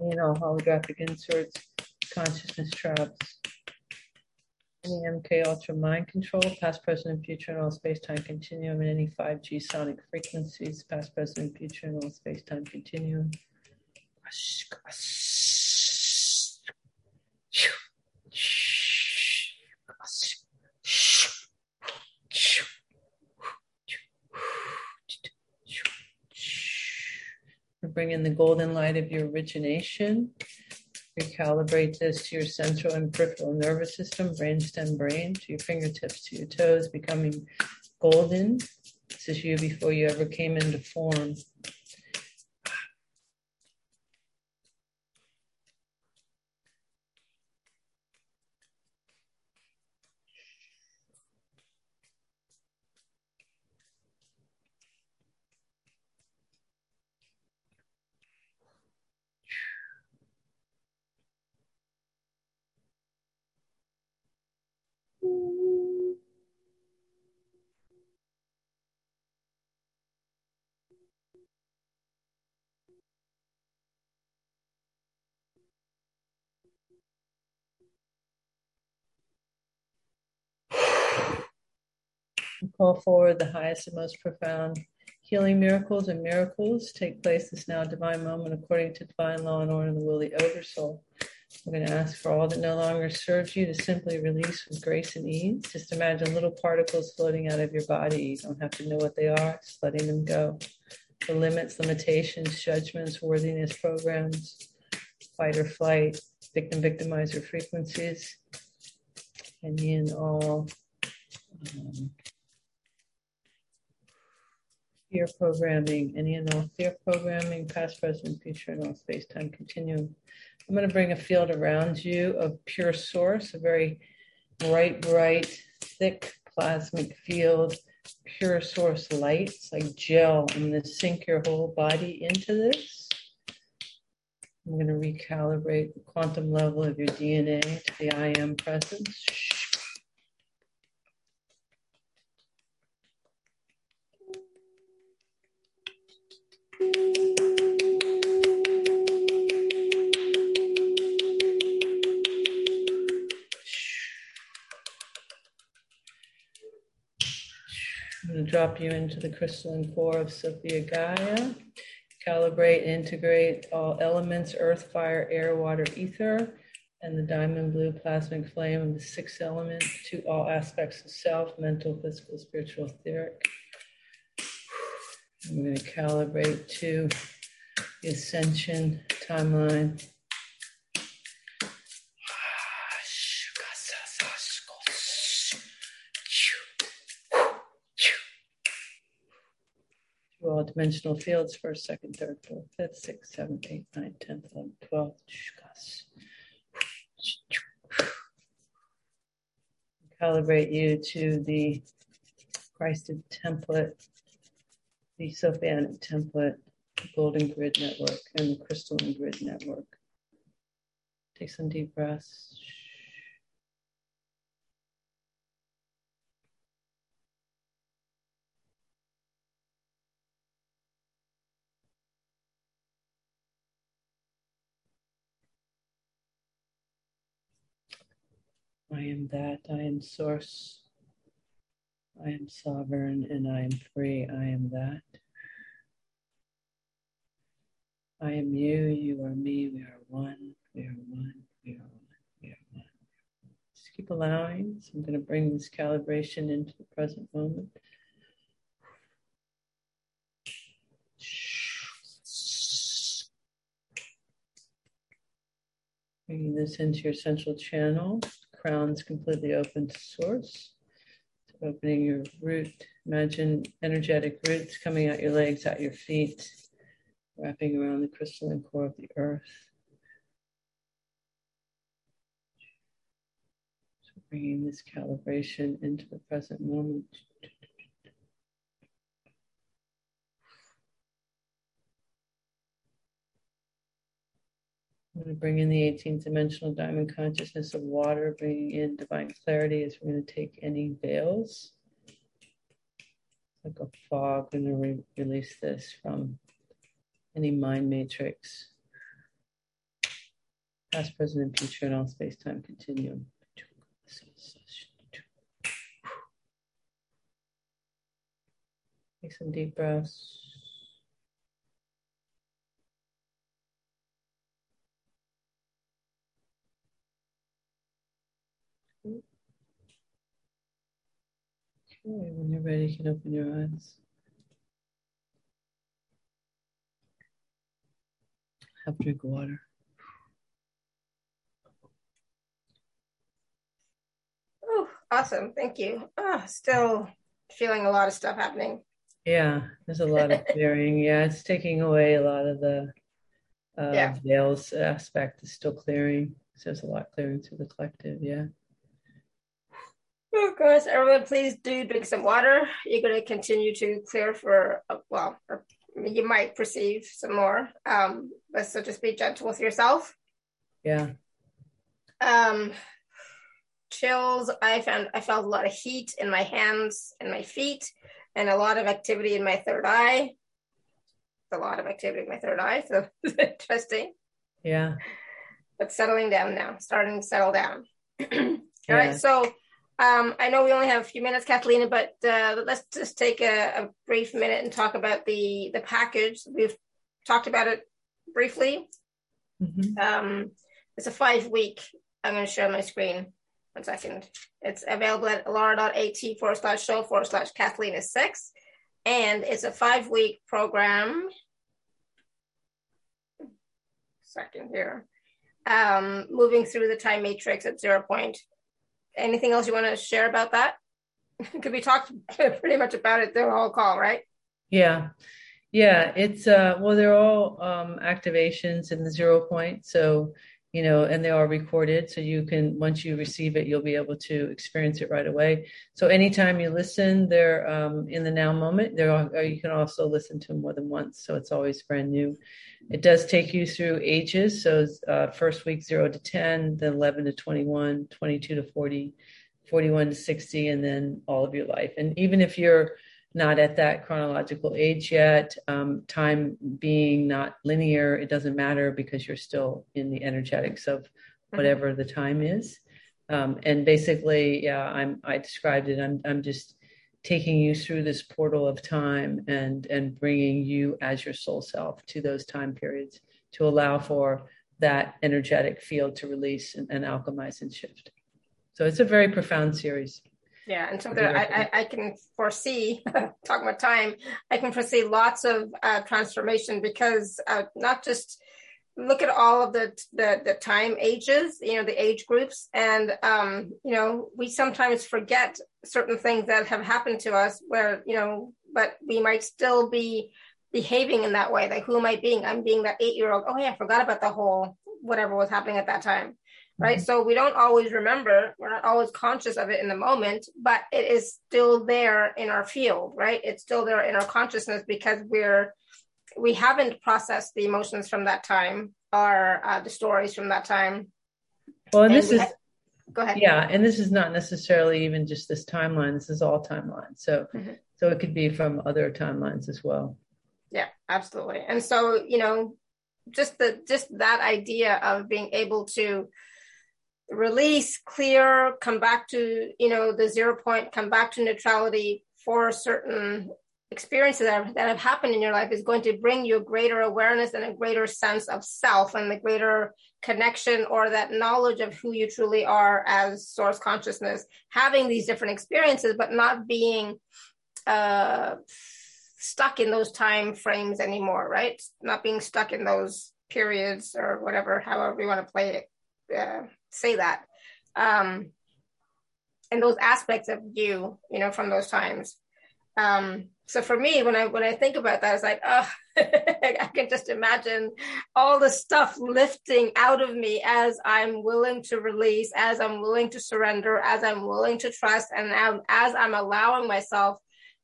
Any and all holographic inserts, consciousness traps, any MK Ultra mind control, past, present, and future, and all space-time continuum, and any 5G sonic frequencies, past, present, and future, and all space-time continuum. Bring in the golden light of your origination recalibrate this to your central and peripheral nervous system, brainstem, brain, to your fingertips, to your toes, becoming golden. This is you before you ever came into form. Call forward the highest and most profound healing miracles and miracles take place this now divine moment according to divine law and order in the will of the oversoul. I'm going to ask for all that no longer serves you to simply release with grace and ease. Just imagine little particles floating out of your body. You don't have to know what they are, just letting them go. The limits, limitations, judgments, worthiness programs, fight or flight, victim victimizer frequencies, and in all um, fear programming, any and all fear programming, past, present, future, and all space time continuum. I'm going to bring a field around you of pure source, a very bright, bright, thick, plasmic field, pure source light. It's like gel. I'm going to sink your whole body into this. I'm going to recalibrate the quantum level of your DNA to the I am presence. Drop you into the crystalline core of Sophia Gaia. Calibrate, integrate all elements earth, fire, air, water, ether, and the diamond blue plasmic flame of the sixth element to all aspects of self mental, physical, spiritual, etheric. I'm going to calibrate to the ascension timeline all dimensional fields first, second, third, fourth, fifth, sixth, seventh, eighth, ninth, tenth, eleventh, twelfth. Calibrate you to the Christed template, the Sophianic template, the Golden Grid Network, and the Crystalline Grid Network. Take some deep breaths. I am that, I am source, I am sovereign, and I am free. I am that. I am you, you are me, we are one, we are one, we are one, we are one. Just keep allowing. So I'm going to bring this calibration into the present moment. Bringing this into your central channel crown's completely open to source. So opening your root, imagine energetic roots coming out your legs, out your feet, wrapping around the crystalline core of the earth. So bringing this calibration into the present moment. Going to bring in the 18th dimensional diamond consciousness of water, bringing in divine clarity as we're going to take any veils. Like a fog, to re- release this from any mind matrix, past, present, and future, and all space time continuum. Take some deep breaths. When you're ready, you can open your eyes. Have a drink of water. Oh, awesome. Thank you. Oh, still feeling a lot of stuff happening. Yeah, there's a lot of clearing. yeah, it's taking away a lot of the uh, yeah. veils aspect is still clearing. So there's a lot clearing through the collective. Yeah. Oh, course, everyone, please do drink some water. You're going to continue to clear for, uh, well, you might perceive some more. Um, but so just be gentle with yourself. Yeah. Um, chills. I found I felt a lot of heat in my hands and my feet, and a lot of activity in my third eye. A lot of activity in my third eye, so interesting. Yeah. But settling down now, starting to settle down. All yeah. right, so um, I know we only have a few minutes, Cathleena, but uh, let's just take a, a, brief minute and talk about the the package. We've talked about it briefly. Mm-hmm. Um, it's a five week. I'm going to share my screen. One second. It's available at alara.at forward slash show forward slash Cathleena is six. And it's a five week program. Second here. Um, moving through the time matrix at zero point anything else you want to share about that? Could we talked pretty much about it the whole call, right? Yeah. Yeah, it's uh well they're all um activations in the zero point. So you know, and they are recorded. So you can, once you receive it, you'll be able to experience it right away. So anytime you listen, they're um, in the now moment. There are, you can also listen to them more than once. So it's always brand new. It does take you through ages. So uh, first week, zero to 10, then 11 to 21, 22 to 40, 41 to 60, and then all of your life. And even if you're not at that chronological age yet. Um, time being not linear, it doesn't matter because you're still in the energetics of mm-hmm. whatever the time is. Um, and basically, yeah, I'm. I described it. I'm. I'm just taking you through this portal of time and and bringing you as your soul self to those time periods to allow for that energetic field to release and, and alchemize and shift. So it's a very profound series. Yeah, and so there, I, I, I, can foresee, talking about time, I can foresee lots of uh, transformation because uh, not just look at all of the, the, the time ages, you know, the age groups, and um, you know, we sometimes forget certain things that have happened to us where you know, but we might still be behaving in that way. Like, who am I being? I'm being that eight year old. Oh yeah, I forgot about the whole whatever was happening at that time right? Mm-hmm. So we don't always remember, we're not always conscious of it in the moment, but it is still there in our field, right? It's still there in our consciousness because we're we haven't processed the emotions from that time or uh, the stories from that time. Well, and, and this we is ha- go ahead. Yeah, and this is not necessarily even just this timeline. This is all timelines. So, mm-hmm. so it could be from other timelines as well. Yeah, absolutely. And so, you know, just the just that idea of being able to release, clear, come back to, you know, the zero point, come back to neutrality for certain experiences that have, that have happened in your life is going to bring you a greater awareness and a greater sense of self and the greater connection or that knowledge of who you truly are as source consciousness. Having these different experiences but not being uh, stuck in those time frames anymore right? Not being stuck in those periods or whatever however you want to play it uh, say that. Um, and those aspects of you, you know, from those times. Um, so for me, when I when I think about that, it's like, oh, I can just imagine all the stuff lifting out of me as I'm willing to release, as I'm willing to surrender, as I'm willing to trust, and as I'm allowing myself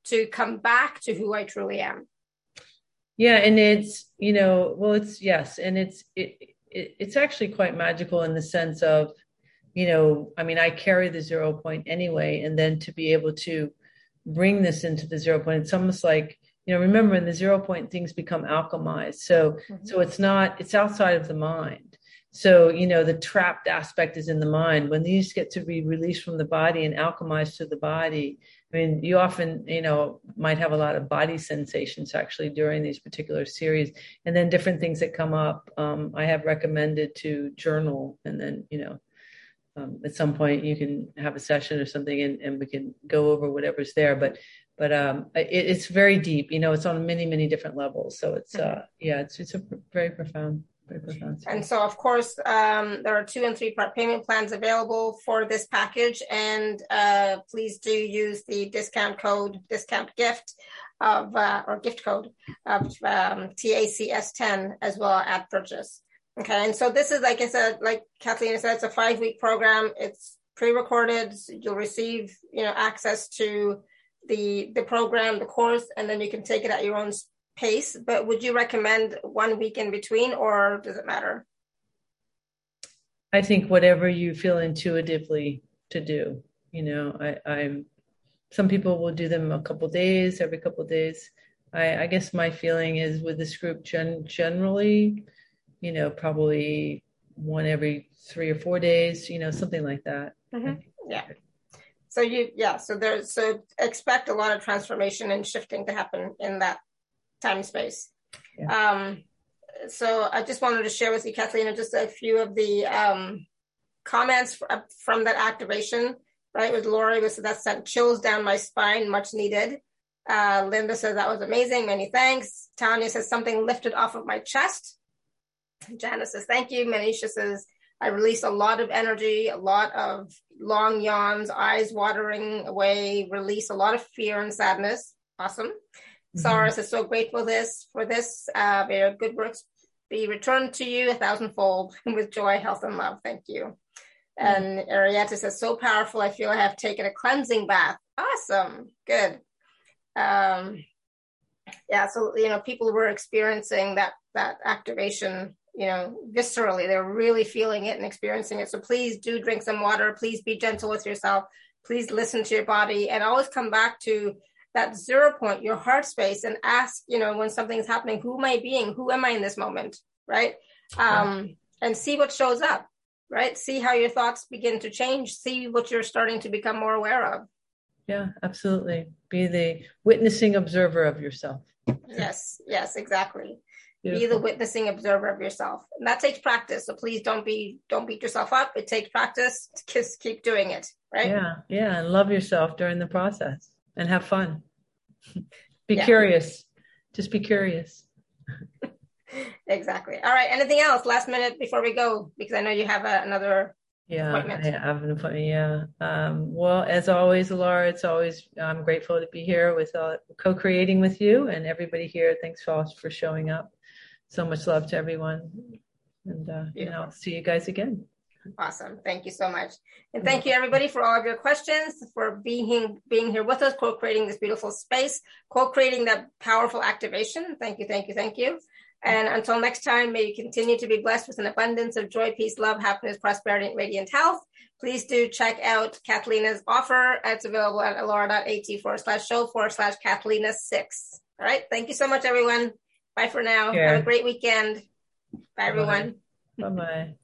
to come back to who I truly am. Yeah, and it's you know, well, it's yes, and it's it it, it's actually quite magical in the sense of, you know, I mean, I carry the zero point anyway, and then to be able to bring this into the zero point, it's almost like, you know, remember in the zero point things become alchemized. So, mm-hmm. so it's not, it's outside of the mind. So, you know, the trapped aspect is in the mind. When these get to be released from the body and alchemized to the body, I mean, you often, you know, might have a lot of body sensations actually during these particular series, and then different things that come up. Um, I have recommended to journal, and then, you know, um, at some point you can have a session or something, and, and we can go over whatever's there. But, but um, it, it's very deep. You know, it's on many, many different levels. So it's, uh, yeah, it's it's a very profound. And so, of course, um, there are two and three part payment plans available for this package. And uh, please do use the discount code, discount gift of, uh, or gift code of um, TACS10 as well at purchase. Okay. And so this is, like I said, like Cathleena said, it's a five week program. It's pre-recorded. You'll receive, you know, access to the, the program, the course, and then you can take it at your own pace, but would you recommend one week in between or does it matter? I think whatever you feel intuitively to do. You know, I, I'm some people will do them a couple days, every couple days. I, I guess my feeling is with this group gen- generally, you know, probably one every three or four days, you know, something like that. Mm-hmm. Yeah. So you, yeah. So there's so expect a lot of transformation and shifting to happen in that time space. Yeah. Um, so I just wanted to share with you, Cathleena, just a few of the um, comments uh, from that activation. Right with Lori was that sent chills down my spine, much needed. Uh, Linda says that was amazing, many thanks. Tanya says something lifted off of my chest. Janice says thank you. Manisha says I released a lot of energy, a lot of long yawns, eyes watering away, release a lot of fear and sadness. Awesome. Mm-hmm. Is so grateful this for this. Uh, very good works be returned to you a thousandfold with joy, health, and love. Thank you. And Arietta says, so powerful. I feel I have taken a cleansing bath. Awesome. Good. Um, yeah. So, you know, people were experiencing that, that activation, you know, viscerally. They're really feeling it and experiencing it. So please do drink some water. Please be gentle with yourself. Please listen to your body and always come back to that zero point, your heart space, and ask, you know, when something's happening, who am I being? Who am I in this moment? Right. Um, and see what shows up right? See how your thoughts begin to change. See what you're starting to become more aware of. Yeah, absolutely. Be the witnessing observer of yourself. yes, yes, exactly. Beautiful. Be the witnessing observer of yourself. And that takes practice. So please don't be don't beat yourself up. It takes practice. Just keep doing it. Right. Yeah. Yeah. And love yourself during the process and have fun. be yeah. curious. Just be curious exactly. All right. Anything else? Last minute before we go, because I know you have a, another. Yeah, I have an appointment. Yeah. Um, well, as always, Laura, it's always I'm grateful to be here with uh, co-creating with you and everybody here. Thanks for for showing up. So much love to everyone, and uh, you know, see you guys again. Awesome. Thank you so much. And thank mm-hmm. you everybody for all of your questions, for being being here with us, co-creating this beautiful space, co-creating that powerful activation. Thank you, thank you, thank you. And until next time, may you continue to be blessed with an abundance of joy, peace, love, happiness, prosperity, and radiant health. Please do check out Cathleena's offer. It's available at alara.at forward slash show forward slash Cathleena six. All right. Thank you so much, everyone. Bye for now. Yeah. Have a great weekend. Bye, everyone. Bye bye.